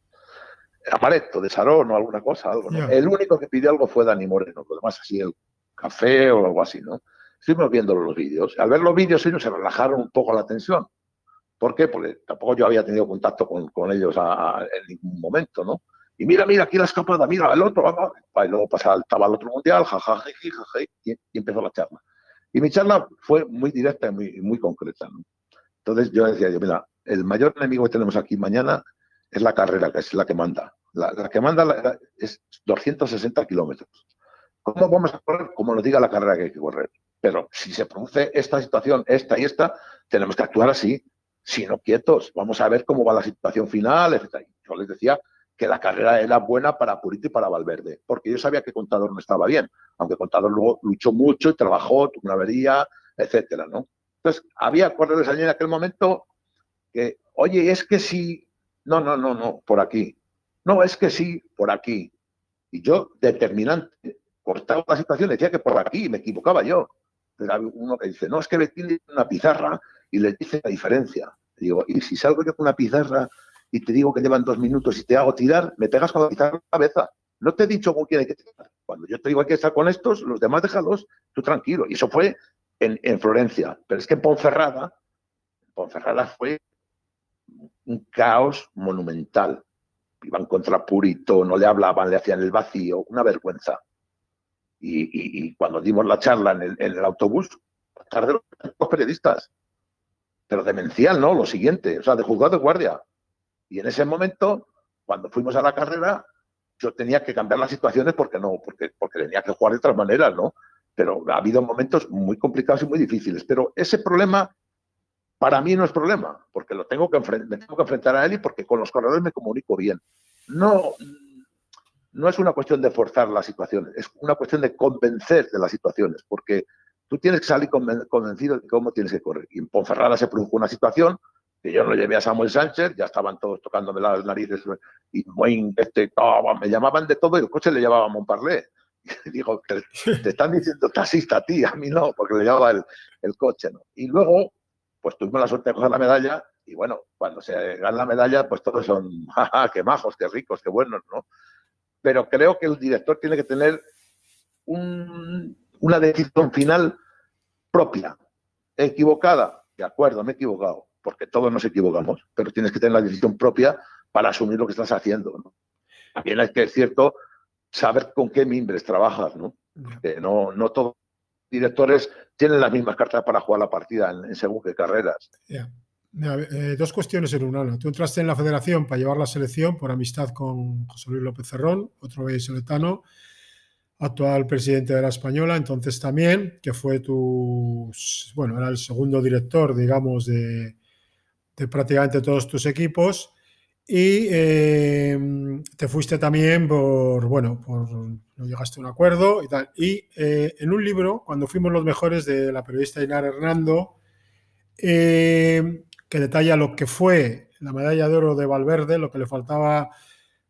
Speaker 2: amaretto de sarón o alguna cosa. Algo, El único que pidió algo fue Dani Moreno, lo demás así, el café o algo así, ¿no? Estuvimos viendo los vídeos. Al ver los vídeos ellos se relajaron un poco la tensión. ¿Por qué? Porque tampoco yo había tenido contacto con, con ellos en ningún momento, ¿no? Y mira, mira, aquí la escapada, mira, el otro, vamos. Y luego pasaba, estaba el otro mundial, jajaja, y, y empezó la charla. Y mi charla fue muy directa y muy, muy concreta. ¿no? Entonces yo decía, yo, mira, el mayor enemigo que tenemos aquí mañana es la carrera, que es la que manda. La, que manda es 260 kilómetros. ¿Cómo vamos a correr? Como nos diga la carrera que hay que correr. Pero si se produce esta situación, esta y esta, tenemos que actuar así, si no quietos. Vamos a ver cómo va la situación final, etc. Yo les decía que la carrera era buena para Purito y para Valverde, porque yo sabía que Contador no estaba bien, aunque Contador luego luchó mucho y trabajó, tuvo una avería, etcétera, ¿no? Entonces, había corredores allí en aquel momento que, oye, es que sí, no, no, no, no, por aquí, no, es que sí, por aquí. Y yo, determinante, cortaba la situación, decía que por aquí, me equivocaba yo. Pero uno que dice, no, es que tiene una pizarra y le dice la diferencia. digo, y si salgo yo con una pizarra y te digo que llevan dos minutos y te hago tirar, me pegas con la cabeza. No te he dicho con quién hay que tirar. Cuando yo te digo hay que estar con estos, los demás déjalos, tú tranquilo. Y eso fue en, Florencia. Pero es que en Ponferrada, Ponferrada fue un caos monumental. Iban contra Purito, no le hablaban, le hacían el vacío, una vergüenza. Y, cuando dimos la charla en el, autobús, tarde los periodistas. Pero demencial, ¿no? Lo siguiente, o sea, de juzgado de guardia. Y en ese momento, cuando fuimos a la carrera, yo tenía que cambiar las situaciones porque no, porque, porque tenía que jugar de otras maneras, ¿no? Pero ha habido momentos muy complicados y muy difíciles. Pero ese problema para mí no es problema, porque lo tengo que me tengo que enfrentar a él y porque con los corredores me comunico bien. No, no es una cuestión de forzar las situaciones, es una cuestión de convencer de las situaciones, porque tú tienes que salir convencido de cómo tienes que correr. Y en Ponferrada se produjo una situación que yo no llevé a Samuel Sánchez, ya estaban todos tocándome las narices y este, me llamaban de todo y el coche le llevaba a Montparlé. Y digo, te, están diciendo taxista a ti, a mí no, porque le llevaba el, coche. ¿no? Y luego, pues tuvimos la suerte de coger la medalla y bueno, cuando se gana la medalla, pues todos son, jaja, qué majos, qué ricos, qué buenos, ¿no? Pero creo que el director tiene que tener una decisión final propia, equivocada, de acuerdo, me he equivocado, porque todos nos equivocamos, pero tienes que tener la decisión propia para asumir lo que estás haciendo. También es que es cierto saber con qué mimbres trabajas, ¿no? no, no todos los directores tienen las mismas cartas para jugar la partida en, según qué carreras.
Speaker 1: Eh, dos cuestiones en una. Tú entraste en la federación para llevar la selección por amistad con José Luis López Cerrón, otro soletano actual presidente de la Española, entonces también, que fue tu, bueno, era el segundo director, digamos, de, de prácticamente todos tus equipos. Y em, te fuiste también por, bueno, por, no llegaste a un acuerdo y tal. Y eh, en un libro, cuando fuimos los mejores, de la periodista Inar Hernando, em, que detalla lo que fue la medalla de oro de Valverde, lo que le faltaba.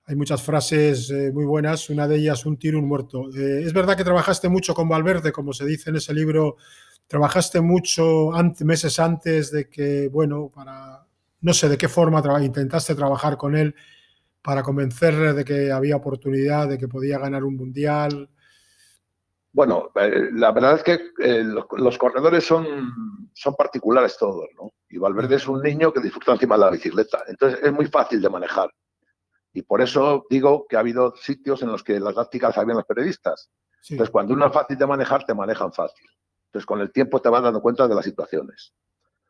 Speaker 1: Hay muchas frases eh, muy buenas, una de ellas un tiro, un muerto. Eh, es verdad que trabajaste mucho con Valverde, como se dice en ese libro, trabajaste mucho meses antes de que, bueno, para, no sé de qué forma intentaste trabajar con él para convencerle de que había oportunidad, de que podía ganar un mundial.
Speaker 2: Bueno, eh, la verdad es que eh, los, corredores son, son particulares todos, ¿no? Y Valverde es un niño que disfruta encima de la bicicleta, entonces es muy fácil de manejar. Y por eso digo que ha habido sitios en los que las tácticas sabían los periodistas. Entonces, cuando uno es fácil de manejar, te manejan fácil. Entonces, con el tiempo te vas dando cuenta de las situaciones.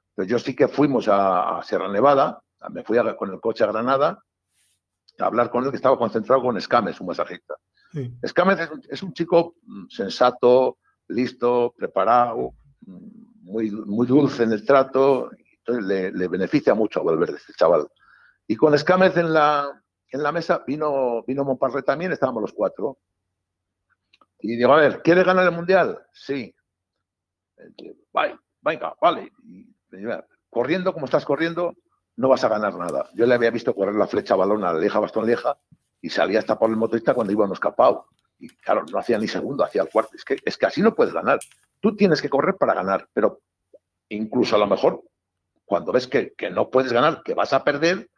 Speaker 2: Entonces, yo sí que fuimos a, Sierra Nevada, me fui con el coche a Granada a hablar con él, que estaba concentrado con Escames, un masajista. Sí. Escames es un, chico mm, sensato, listo, preparado, mm, muy, muy dulce en el trato, entonces le, beneficia mucho a Valverde, este chaval. Y con Escames en la, en la mesa vino, vino Monparre también, estábamos los cuatro. Y digo, a ver, ¿quieres ganar el mundial? Sí. Venga, vale. corriendo como estás corriendo, no vas a ganar nada. Yo le había visto correr la flecha balón a la Lieja Bastón Lieja y salía hasta por el motorista cuando íbamos escapado. Y claro, no hacía ni segundo, hacía el cuarto. Es que, es que así no puedes ganar. Tú tienes que correr para ganar, pero incluso a lo mejor cuando ves que, que no puedes ganar, que vas a perder,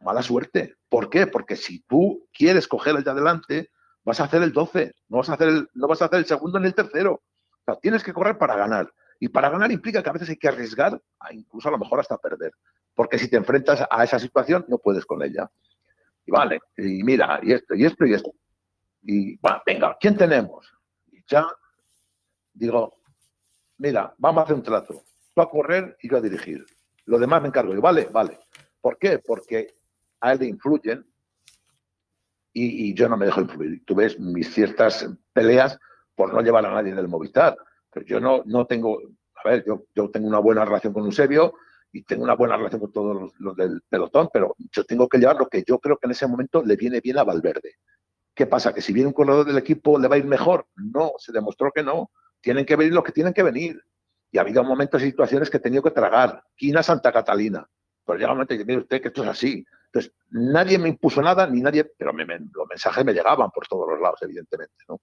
Speaker 2: mala suerte. ¿Por qué? Porque si tú quieres coger el de adelante, vas a hacer el 12, no vas a hacer no vas a hacer el segundo ni el tercero. O sea, tienes que correr para ganar. Y para ganar implica que a veces hay que arriesgar, incluso a lo mejor hasta perder. Porque si te enfrentas a esa situación, no puedes con ella. Y vale, y mira, y esto, y esto, y esto. Y bueno, venga, ¿quién tenemos? Y ya digo, mira, vamos a hacer un trato. Tú a correr y yo a dirigir. Lo demás me encargo. Y vale, vale. ¿Por qué? Porque a él le influyen y, yo no me dejo influir. Tú ves mis ciertas peleas por no llevar a nadie del Movistar. Pero yo no, no tengo, a ver, yo, yo tengo una buena relación con Eusebio y tengo una buena relación con todos los, del pelotón, pero yo tengo que llevar lo que yo creo que en ese momento le viene bien a Valverde. ¿Qué pasa? ¿Que si viene un corredor del equipo le va a ir mejor? No, se demostró que no. Tienen que venir los que tienen que venir. Y ha habido momentos y situaciones que he tenido que tragar. Quina Santa Catalina. Pero llega un momento dice, mire usted que esto es así. Entonces, nadie me impuso nada, ni nadie, pero los mensajes me llegaban por todos los lados, evidentemente. ¿no?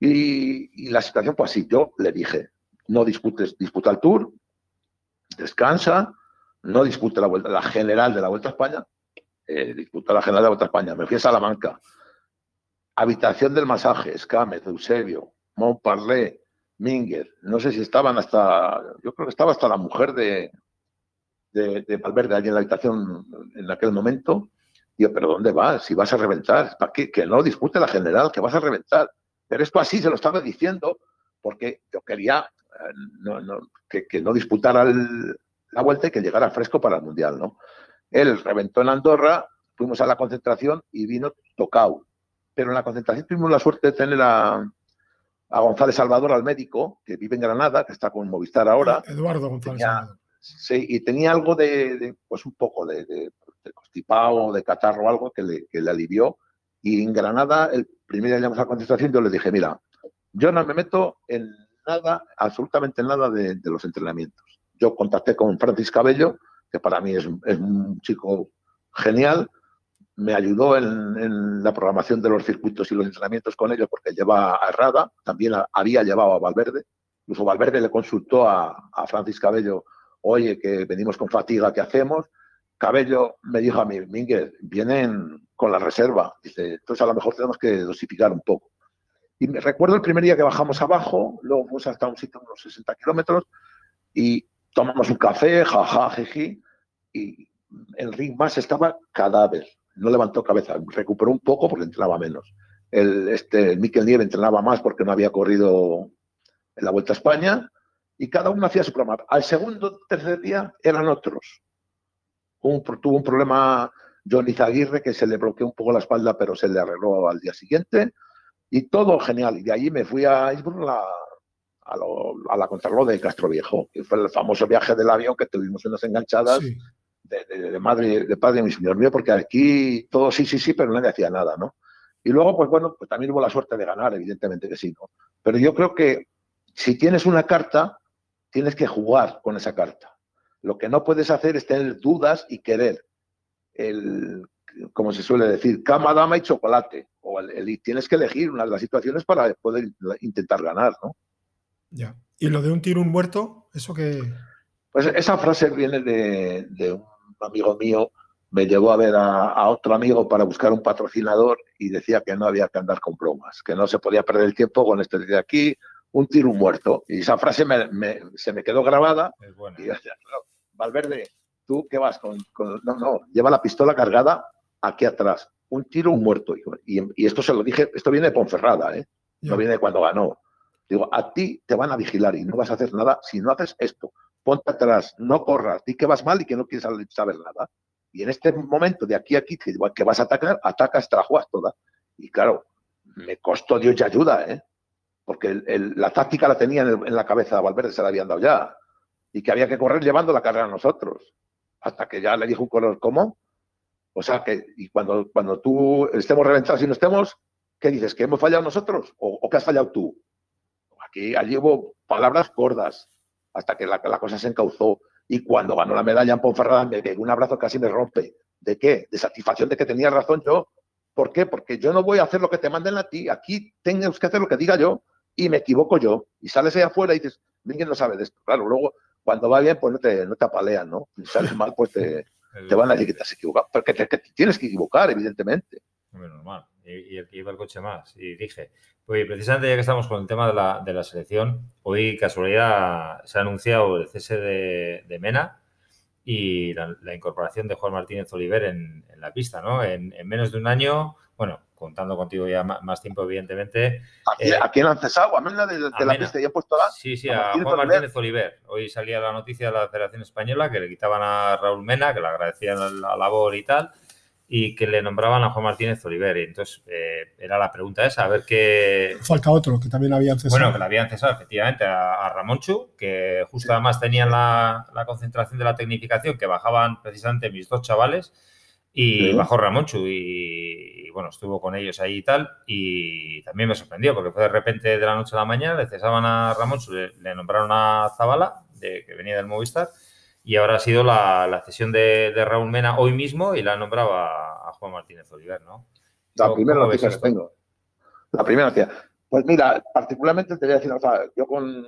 Speaker 2: Y, la situación fue así. Yo le dije, no disputes, disputa el Tour, descansa, no dispute la, vuelta, la general de la Vuelta a España, eh, disputa la general de la Vuelta a España. Me fui a Salamanca. Habitación del masaje, Escámez, Eusebio, Montparlé, Minger. No sé si estaban hasta, yo creo que estaba hasta la mujer de, de, Valverde allí en la habitación en aquel momento. Digo, ¿pero dónde vas? Si vas a reventar, ¿para qué? Que no dispute la general, que vas a reventar. Pero esto así se lo estaba diciendo porque yo quería eh, que, no disputara la vuelta y que llegara fresco para el Mundial, ¿no? Él reventó en Andorra, fuimos a la concentración y vino tocado. Pero en la concentración tuvimos la suerte de tener a, a González Salvador, al médico, que vive en Granada, que está con Movistar ahora.
Speaker 1: Eduardo González Salvador.
Speaker 2: Sí, y tenía algo de, pues un poco de, de, de constipado, de catarro, algo que le, que le, alivió. Y en Granada, el primer día que llegamos a la concentración, yo le dije, mira, yo no me meto en nada, absolutamente nada de, los entrenamientos. Yo contacté con Francis Cabello, que para mí es, un chico genial, me ayudó en, la programación de los circuitos y los entrenamientos con ellos porque lleva a Herrada, también había llevado a Valverde, incluso Valverde le consultó a, a Francis Cabello oye, que venimos con fatiga, ¿qué hacemos? Cabello me dijo a mí, Mínguez, vienen con la reserva. Dice, entonces a lo mejor tenemos que dosificar un poco. Y me recuerdo el primer día que bajamos abajo, luego fuimos hasta un sitio unos 60 kilómetros y tomamos un café, jaja, jeji, y el ring más estaba cadáver, no levantó cabeza, recuperó un poco porque entrenaba menos. El, este, el Miquel Nieve entrenaba más porque no había corrido en la Vuelta a España y cada uno hacía su programa. Al segundo, tercer día eran otros. tuvo un problema Johnny Zaguirre que se le bloqueó un poco la espalda, pero se le arregló al día siguiente. Y todo genial. Y de allí me fui a Innsbruck a, a, la Contrarlo de Castro Viejo, que fue el famoso viaje del avión que tuvimos unas enganchadas de, madre, de padre y mi señor mío, porque aquí todo sí, sí, sí, pero nadie hacía nada, ¿no? Y luego, pues bueno, pues también hubo la suerte de ganar, evidentemente que sí, ¿no? Pero yo creo que si tienes una carta, tienes que jugar con esa carta. Lo que no puedes hacer es tener dudas y querer el, como se suele decir, cama, dama y chocolate. O el, tienes que elegir una de las situaciones para poder intentar ganar, ¿no?
Speaker 1: Ya. ¿Y lo de un tiro, un muerto? ¿Eso que...?
Speaker 2: Pues esa frase viene de, un amigo mío, me llevó a ver a, a, otro amigo para buscar un patrocinador y decía que no había que andar con bromas, que no se podía perder el tiempo con este de aquí, un tiro un muerto. Y esa frase se me quedó grabada. Y Valverde, tú qué vas con, No, no, lleva la pistola cargada aquí atrás. Un tiro, un muerto. Y, esto se lo dije, esto viene de Ponferrada, ¿eh? No viene de cuando ganó. Digo, a ti te van a vigilar y no vas a hacer nada si no haces esto. Ponte atrás, no corras, di que vas mal y que no quieres saber nada. Y en este momento, de aquí a aquí, que vas a atacar, atacas, te la juegas toda. Y claro, me costó Dios y ayuda, ¿eh? porque la táctica la tenía en, la cabeza Valverde, se la habían dado ya, y que había que correr llevando la carrera a nosotros, hasta que ya le dijo un color, ¿cómo? O sea, que y cuando, cuando tú estemos reventados y no estemos, ¿Qué dices? ¿Que hemos fallado nosotros o, o que has fallado tú? Aquí allí hubo palabras gordas hasta que la, cosa se encauzó. Y cuando ganó la medalla en Ponferrada, me pegó un abrazo casi me rompe. ¿De qué? De satisfacción de que tenía razón yo. ¿Por qué? Porque yo no voy a hacer lo que te manden a ti. Aquí tenemos que hacer lo que diga yo y me equivoco yo. Y sales ahí afuera y dices, alguien no sabe de esto. Claro, luego cuando va bien, pues no te, no te apalean, ¿no? Si sales mal, pues te, te van a decir que te has equivocado. Porque te, te tienes que equivocar, evidentemente.
Speaker 3: Muy normal. Y, y, el que iba el coche más. Y dije, Oye, precisamente ya que estamos con el tema de la, de la selección, hoy casualidad se ha anunciado el cese de, de Mena y la, la, incorporación de Juan Martínez Oliver en, en la pista, ¿no? En, en, menos de un año, bueno, contando contigo ya más, tiempo, evidentemente.
Speaker 2: ¿A quién, eh, ¿a quién han cesado? ¿A Mena de, de a la pista? ¿Ya puesto la?
Speaker 3: Sí, sí, a, a Juan Martínez Oliver. Hoy salía la noticia de la Federación Española que le quitaban a Raúl Mena, que le agradecían la labor y tal y que le nombraban a Juan Martínez Oliver. Y entonces eh, era la pregunta esa, a ver qué...
Speaker 1: Falta otro, que también habían cesado.
Speaker 3: Bueno, que le habían cesado efectivamente a, a Ramonchu, que justo sí. además tenían la, la, concentración de la tecnificación, que bajaban precisamente mis dos chavales, y sí. bajó Ramonchu y, y, bueno, estuvo con ellos ahí y tal, y también me sorprendió, porque fue de repente de la noche a la mañana, le cesaban a Ramonchu, le, le nombraron a Zabala, de, que venía del Movistar, y ahora ha sido la, la cesión de, de, Raúl Mena hoy mismo y la nombraba a Juan Martínez Oliver, ¿no?
Speaker 2: La primera noticia que tengo. La primera noticia. Pues mira, particularmente te voy a decir, o sea, yo con,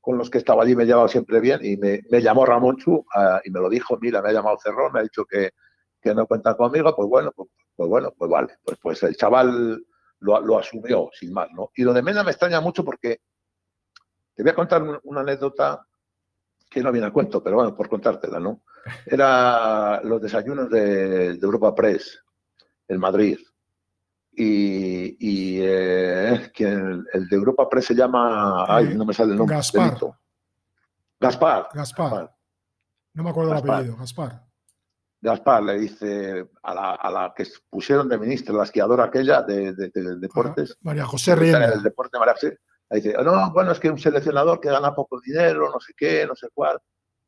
Speaker 2: con, los que estaba allí me he llevado siempre bien y me, me llamó Ramón Chu uh, y me lo dijo, mira, me ha llamado Cerrón, me ha dicho que, que no cuenta conmigo, pues bueno, pues, pues, bueno, pues vale. Pues, pues el chaval lo, lo, asumió sin más, ¿no? Y lo de Mena me extraña mucho porque te voy a contar una anécdota que no viene a cuento, pero bueno, por contártela, ¿no? Era los desayunos de, de Europa Press en Madrid. Y, y eh, quien, el de Europa Press se llama. Ay, no me sale el nombre.
Speaker 1: Gaspar.
Speaker 2: Gaspar.
Speaker 1: Gaspar. Gaspar. No me acuerdo Gaspar. el apellido, Gaspar.
Speaker 2: Gaspar le dice a la, a la, que pusieron de ministra, la esquiadora aquella de, de, de deportes.
Speaker 1: María José Rienda.
Speaker 2: El deporte María José dice, no, bueno, es que un seleccionador que gana poco dinero, no sé qué, no sé cuál.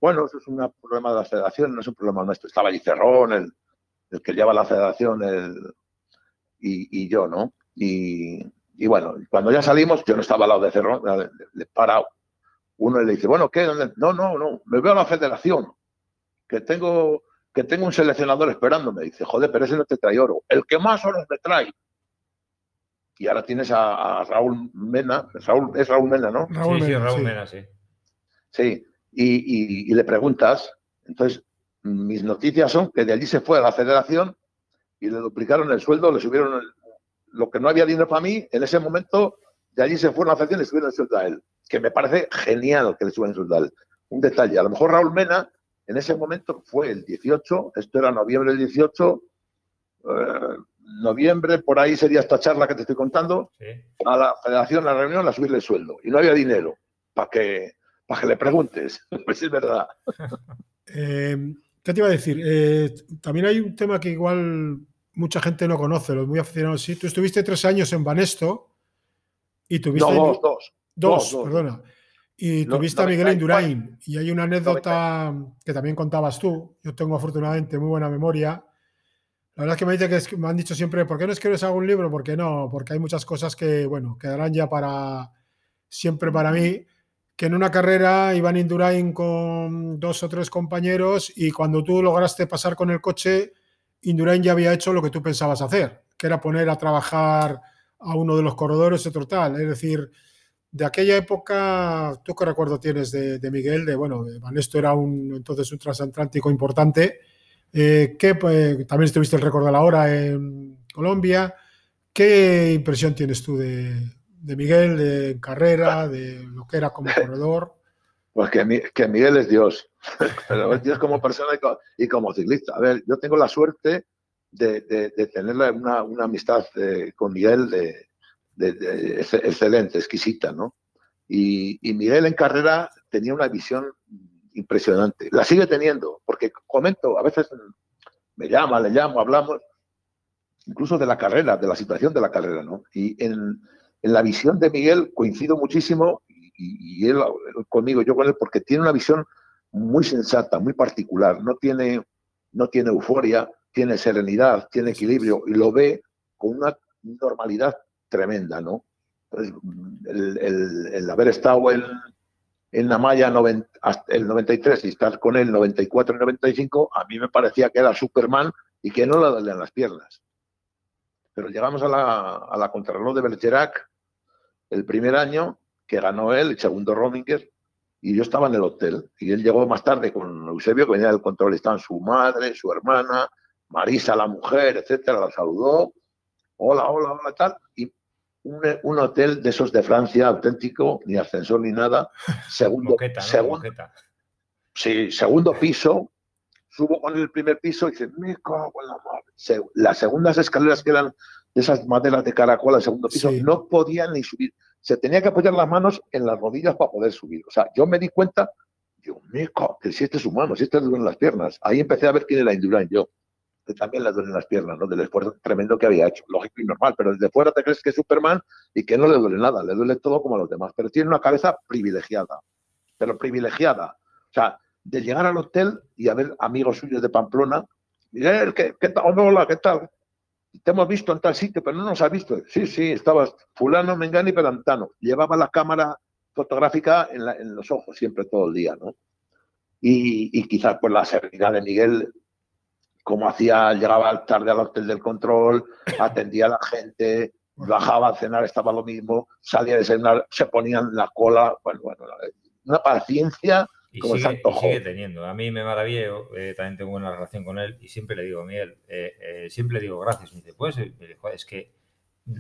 Speaker 2: Bueno, eso es un problema de la federación, no es un problema nuestro. Estaba allí Cerrón, el, el que lleva la federación, el, y, y, yo, ¿no? Y, y, bueno, cuando ya salimos, yo no estaba al lado de Cerrón, le, le para uno y le dice, bueno, ¿qué? No, no, no, me veo a la federación, que tengo, que tengo un seleccionador esperándome. Dice, joder, pero ese no te trae oro. El que más oro me trae y ahora tienes a, a, Raúl Mena, Raúl, es Raúl Mena, ¿no?
Speaker 3: Raúl sí, Mena, sí, Raúl sí. Mena, sí.
Speaker 2: Sí, y, y, y, le preguntas, entonces mis noticias son que de allí se fue a la federación y le duplicaron el sueldo, le subieron el, lo que no había dinero para mí, en ese momento de allí se fue a la federación y le subieron el sueldo a él, que me parece genial que le suban el sueldo a él. Un detalle, a lo mejor Raúl Mena en ese momento fue el 18, esto era noviembre del 18, eh, noviembre, por ahí sería esta charla que te estoy contando, sí. a la federación, a la reunión, a subirle el sueldo. Y no había dinero para que, para que le preguntes. pues es verdad.
Speaker 1: Eh, ¿Qué te iba a decir? Eh, también hay un tema que igual mucha gente no conoce, los muy aficionados. Sí, tú estuviste tres años en Banesto y tuviste...
Speaker 2: No, dos, dos.
Speaker 1: Dos, dos perdona. Y tuviste no, a Miguel Indurain. Y hay una anécdota 90. que también contabas tú. Yo tengo afortunadamente muy buena memoria la verdad es que me dice que, es, me han dicho siempre, ¿por qué no escribes algún libro? ¿Por qué no? Porque hay muchas cosas que, bueno, quedarán ya para siempre para mí. Que en una carrera iban Indurain con dos o tres compañeros y cuando tú lograste pasar con el coche, Indurain ya había hecho lo que tú pensabas hacer, que era poner a trabajar a uno de los corredores otro tal. Es decir, de aquella época, ¿tú qué recuerdo tienes de, de Miguel? De, bueno, Vanesto era un, entonces un transatlántico importante eh, ¿qué, pues, también estuviste el récord de la hora en Colombia. ¿Qué impresión tienes tú de, Miguel, de carrera, de lo que era como corredor?
Speaker 2: Pues que, que Miguel es Dios, pero es Dios como persona y como, ciclista. A ver, yo tengo la suerte de, de, tener una, una, amistad eh, con Miguel de, excelente, exquisita, ¿no? Y, y Miguel en carrera tenía una visión impresionante. La sigue teniendo, porque comento, a veces me llama, le llamo, hablamos, incluso de la carrera, de la situación de la carrera, ¿no? Y en, en la visión de Miguel coincido muchísimo, y, y él, conmigo, yo con él, porque tiene una visión muy sensata, muy particular, no tiene, no tiene euforia, tiene serenidad, tiene equilibrio, y lo ve con una normalidad tremenda, ¿no? el, haber estado en, en la malla el 93 y estar con él 94 y 95, a mí me parecía que era Superman y que no le dolían las piernas. Pero llegamos a la, a la contrarreloj de Bergerac el primer año, que ganó él, el segundo Rominger, y yo estaba en el hotel. Y él llegó más tarde con Eusebio, que venía del control, estaban su madre, su hermana, Marisa, la mujer, etcétera, la saludó. Hola, hola, hola, tal. Y un, hotel de esos de Francia, auténtico, ni ascensor ni nada. Segundo, segundo, sí, segundo piso. Subo con el primer piso y dice, me cago en la madre. Las segundas escaleras que eran de esas maderas de caracol al segundo piso, no podían ni subir. Se tenía que apoyar las manos en las rodillas para poder subir. O sea, yo me di cuenta, yo me cago, que si este es humano, si este es en las piernas. Ahí empecé a ver quién era Indurain yo también le duelen las piernas, ¿no? Del esfuerzo tremendo que había hecho. Lógico y normal, pero desde fuera te crees que es Superman y que no le duele nada, le duele todo como a los demás. Pero tiene una cabeza privilegiada, pero privilegiada. O sea, de llegar al hotel y a ver amigos suyos de Pamplona, Miguel, ¿qué, tal? Hola, ¿qué tal? Te hemos visto en tal sitio, pero no nos has visto. Sí, sí, estabas fulano, mengani y perantano. Llevaba la cámara fotográfica en, los ojos siempre, todo el día, ¿no? Y, quizás por la serenidad de Miguel como hacía, llegaba tarde al hotel del control, atendía a la gente, bajaba a cenar, estaba lo mismo, salía de cenar, se ponían la cola, bueno, bueno, una paciencia
Speaker 3: y como sigue, y sigue teniendo. A mí me maravilla, eh, también tengo una relación con él y siempre le digo, Miguel, eh, eh, siempre le digo gracias. Me dice, pues, es que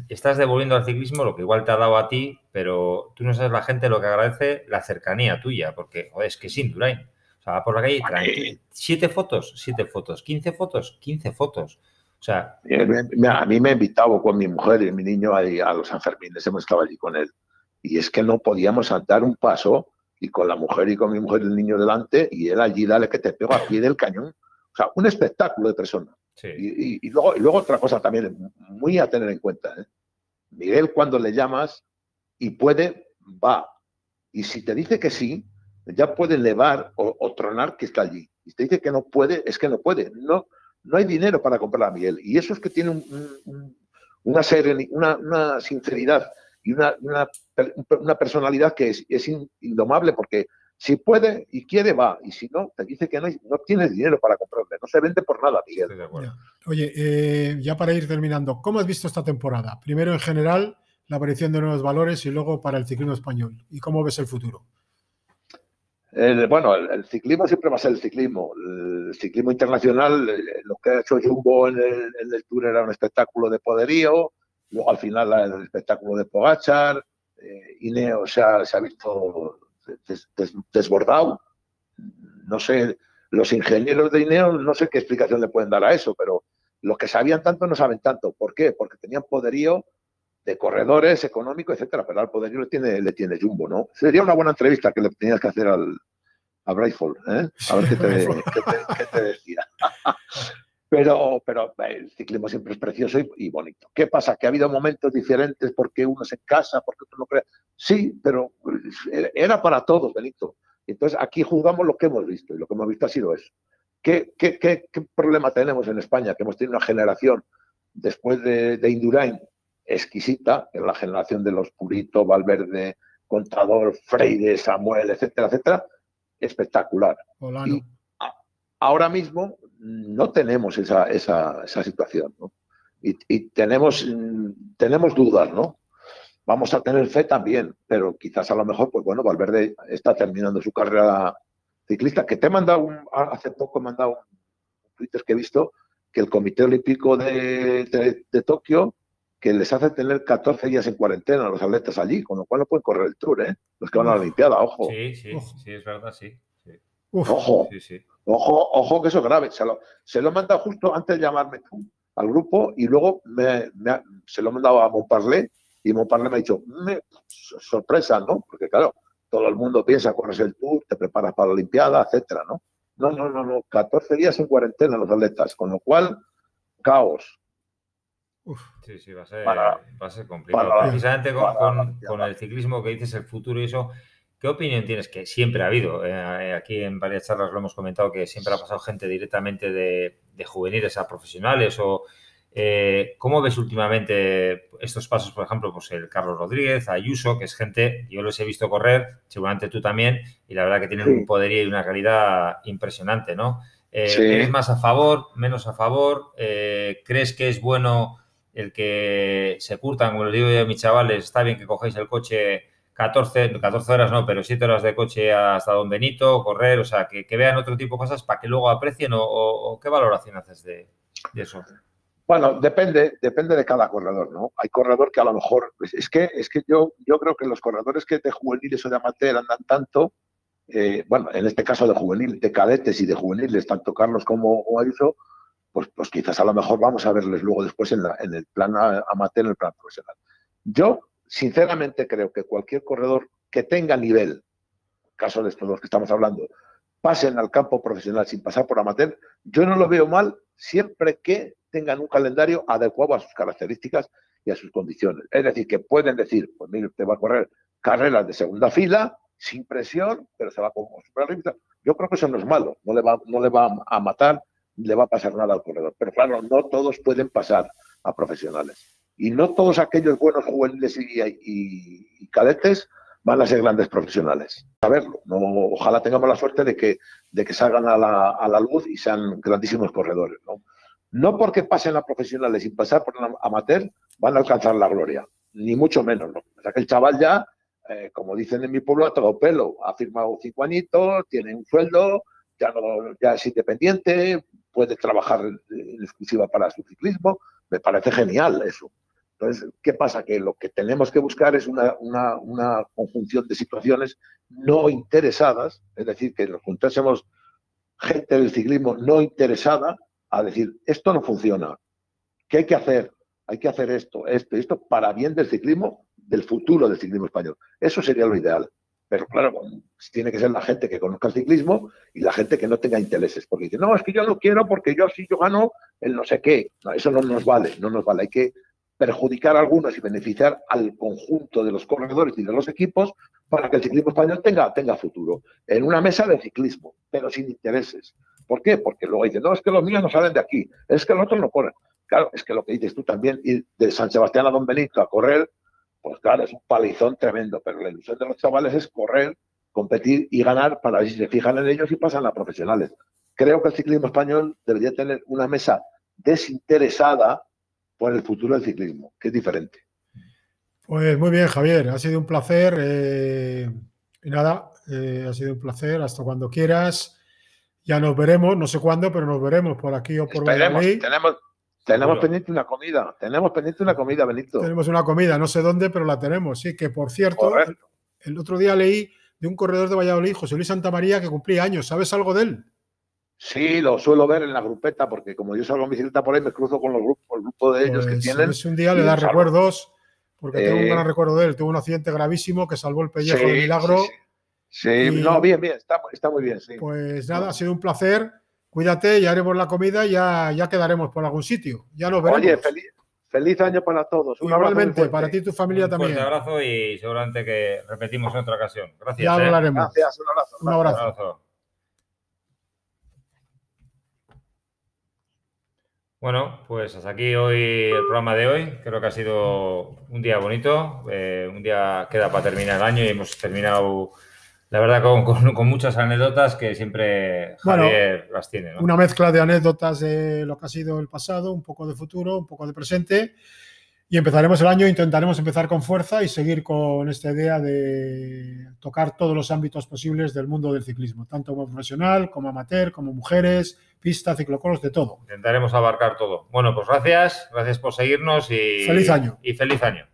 Speaker 3: estás devolviendo al ciclismo lo que igual te ha dado a ti, pero tú no sabes la gente lo que agradece la cercanía tuya, porque es que sin Durain o sea, por la calle, siete fotos, siete fotos, quince fotos, quince fotos. O sea,
Speaker 2: a mí me ha invitado con mi mujer y mi niño a, a los Sanfermines, hemos estado allí con él. Y es que no podíamos dar un paso y con la mujer y con mi mujer y el niño delante y él allí dale que te pego a pie del cañón. O sea, un espectáculo de persona. Y, luego, y luego otra cosa también muy a tener en cuenta. ¿eh? Miguel cuando le llamas y puede, va. Y si te dice que sí, ya puede elevar o, tronar que está allí. Y te dice que no puede, es que no puede. No, no hay dinero para comprar a Miguel. Y eso es que tiene una, una, una, sinceridad y una, una personalidad que es, es, indomable porque si puede y quiere, va. Y si no, te dice que no, no tienes dinero para comprarle. No se vende por nada, Miguel.
Speaker 1: Oye, eh, ya para ir terminando, ¿cómo has visto esta temporada? Primero en general, la aparición de nuevos valores y luego para el ciclismo español. ¿Y cómo ves el futuro?
Speaker 2: Bueno, el, ciclismo siempre va a ser el ciclismo. El ciclismo internacional, eh, lo que ha hecho Jumbo en el, Tour era un espectáculo de poderío, luego al final el espectáculo de Pogachar, eh, Ineo se ha, se ha visto desbordado. No sé, los ingenieros de Ineo no sé qué explicación le pueden dar a eso, pero los que sabían tanto no saben tanto. ¿Por qué? Porque tenían poderío de corredores económicos, etcétera, pero al poderío le tiene, le tiene Jumbo, ¿no? Sería una buena entrevista que le tenías que hacer al, a Brightfall, ¿eh? A ver qué te, decía. pero, pero el ciclismo siempre es precioso y, bonito. ¿Qué pasa? Que ha habido momentos diferentes porque uno se casa, porque otro no cree. Sí, pero eh, era para todos, Benito. Entonces aquí juzgamos lo que hemos visto y lo que hemos visto ha sido eso. ¿Qué, qué, qué, problema tenemos en España? Que hemos tenido una generación después de, de Indurain exquisita, en la generación de los Purito, Valverde, Contador, Freire, Samuel, etcétera, etcétera, espectacular. Y ahora mismo no tenemos esa, esa, situación, ¿no? Y, tenemos, tenemos dudas, ¿no? Vamos a tener fe también, pero quizás a lo mejor, pues bueno, Valverde está terminando su carrera ciclista, que te he mandado, un, hace poco he mandado un Twitter que he visto, que el Comité Olímpico de, de Tokio que les hace tener 14 días en cuarentena a los atletas allí, con lo cual no pueden correr el tour, ¿eh? Los que van a la Olimpiada, ojo.
Speaker 3: Sí, sí, sí, es verdad, sí.
Speaker 2: Ojo, ojo, ojo, que eso es grave. Se lo, se lo he mandado justo antes de llamarme tú al grupo y luego me, se lo he mandado a Montparlé y Montparlé me ha dicho, sorpresa, ¿no? Porque claro, todo el mundo piensa, corres el tour, te preparas para la Olimpiada, etcétera, ¿no? No, no, no, no, 14 días en cuarentena los atletas, con lo cual, caos.
Speaker 3: Sí, sí, va a ser, complicado. Precisamente con, el ciclismo que dices, el futuro y eso, ¿qué opinión tienes? Que siempre ha habido, eh, aquí en varias charlas lo hemos comentado, que siempre ha pasado gente directamente de, juveniles a profesionales o Eh, ¿Cómo ves últimamente estos pasos, por ejemplo, pues el Carlos Rodríguez, Ayuso, que es gente, yo los he visto correr, seguramente tú también, y la verdad que tienen un poderío y una calidad impresionante, ¿no? Eh, ¿Eres más a favor, menos a favor? Eh, ¿Crees que es bueno el que se curtan, como lo digo yo a mis chavales, está bien que cogéis el coche 14, 14 horas no, pero 7 horas de coche hasta Don Benito, correr, o sea, que, vean otro tipo de cosas para que luego aprecien o, qué valoración haces de eso?
Speaker 2: Bueno, depende, depende de cada corredor, ¿no? Hay corredor que a lo mejor, pues, es que, es que yo, yo creo que los corredores que de juveniles o de amateur andan tanto, eh, bueno, en este caso de juvenil, de cadetes y de juveniles, tanto Carlos como Ayuso, pues, pues quizás a lo mejor vamos a verles luego después en, el plan amateur, en el plan profesional. Yo, sinceramente, creo que cualquier corredor que tenga nivel, caso de estos que estamos hablando, pasen al campo profesional sin pasar por amateur, yo no lo veo mal siempre que tengan un calendario adecuado a sus características y a sus condiciones. Es decir, que pueden decir, pues mire, usted va a correr carreras de segunda fila, sin presión, pero se va con super Yo creo que eso no es malo, no le va, no le va a matar, le va a pasar nada al corredor. Pero claro, no todos pueden pasar a profesionales. Y no todos aquellos buenos juveniles y, cadetes van a ser grandes profesionales. A verlo. No, ojalá tengamos la suerte de que, de que salgan a la, luz y sean grandísimos corredores. ¿no? No porque pasen a profesionales sin pasar por amateur van a alcanzar la gloria, ni mucho menos. ¿no? O sea que el chaval ya, eh, como dicen en mi pueblo, ha todo pelo, ha firmado cinco añitos, tiene un sueldo, ya, no, ya es independiente, puede trabajar en exclusiva para su ciclismo. Me parece genial eso. Entonces, ¿qué pasa? Que lo que tenemos que buscar es una, una conjunción de situaciones no interesadas, es decir, que nos juntásemos gente del ciclismo no interesada a decir, esto no funciona, ¿qué hay que hacer? Hay que hacer esto, esto esto para bien del ciclismo, del futuro del ciclismo español. Eso sería lo ideal. Pero claro, tiene que ser la gente que conozca el ciclismo y la gente que no tenga intereses. Porque dice, no, es que yo no quiero porque yo sí yo gano el no sé qué. eso no nos vale, no nos vale. Hay que perjudicar a algunos y beneficiar al conjunto de los corredores y de los equipos para que el ciclismo español tenga, tenga futuro. En una mesa de ciclismo, pero sin intereses. ¿Por qué? Porque luego dicen, no, es que los míos no salen de aquí, es que los otros no corren. Claro, es que lo que dices tú también, ir de San Sebastián a Don Benito a correr, pues claro, es un palizón tremendo, pero la ilusión de los chavales es correr, competir y ganar para ver si se fijan en ellos y pasan a profesionales. Creo que el ciclismo español debería tener una mesa desinteresada por el futuro del ciclismo, que es diferente.
Speaker 1: Pues muy bien, Javier, ha sido un placer. Eh, y nada, eh, ha sido un placer. Hasta cuando quieras. Ya nos veremos, no sé cuándo, pero nos veremos por aquí o por
Speaker 2: Valladolid. Tenemos, tenemos pendiente una comida, tenemos pendiente una comida, Benito.
Speaker 1: Tenemos una comida, no sé dónde, pero la tenemos, sí, que por cierto, el, otro día leí de un corredor de Valladolid, José Luis Santamaría, que cumplía años. ¿Sabes algo de él?
Speaker 2: Sí, lo suelo ver en la grupeta, porque como yo salgo en bicicleta por ahí, me cruzo con los grupos, el grupo de ellos que pues, tienen.
Speaker 1: Es un día le da recuerdos, porque tengo un gran eh, recuerdo de él. Tuvo un accidente gravísimo que salvó el pellejo de milagro.
Speaker 2: Sí, no, bien, bien, está, muy bien, sí.
Speaker 1: Pues nada, ha sido un placer. Cuídate, ya haremos la comida y ya, ya quedaremos por algún sitio. Ya nos veremos.
Speaker 2: Oye, feliz, año para todos.
Speaker 1: Un Igualmente, para ti y tu familia también.
Speaker 3: Un abrazo y seguramente que repetimos en otra ocasión. Gracias.
Speaker 1: Ya ¿eh? hablaremos.
Speaker 2: Gracias, un abrazo.
Speaker 1: Un abrazo.
Speaker 3: Bueno, pues hasta aquí hoy el programa de hoy. Creo que ha sido un día bonito. Eh, un día queda para terminar el año y hemos terminado la verdad, con, muchas anécdotas que siempre Javier las tiene.
Speaker 1: Una mezcla de anécdotas de lo que ha sido el pasado, un poco de futuro, un poco de presente. Y empezaremos el año, intentaremos empezar con fuerza y seguir con esta idea de tocar todos los ámbitos posibles del mundo del ciclismo, tanto como profesional, como amateur, como mujeres, pista, ciclocoros, de todo.
Speaker 3: Intentaremos abarcar todo. Bueno, pues gracias, gracias por seguirnos y
Speaker 1: feliz año.
Speaker 3: Y feliz año.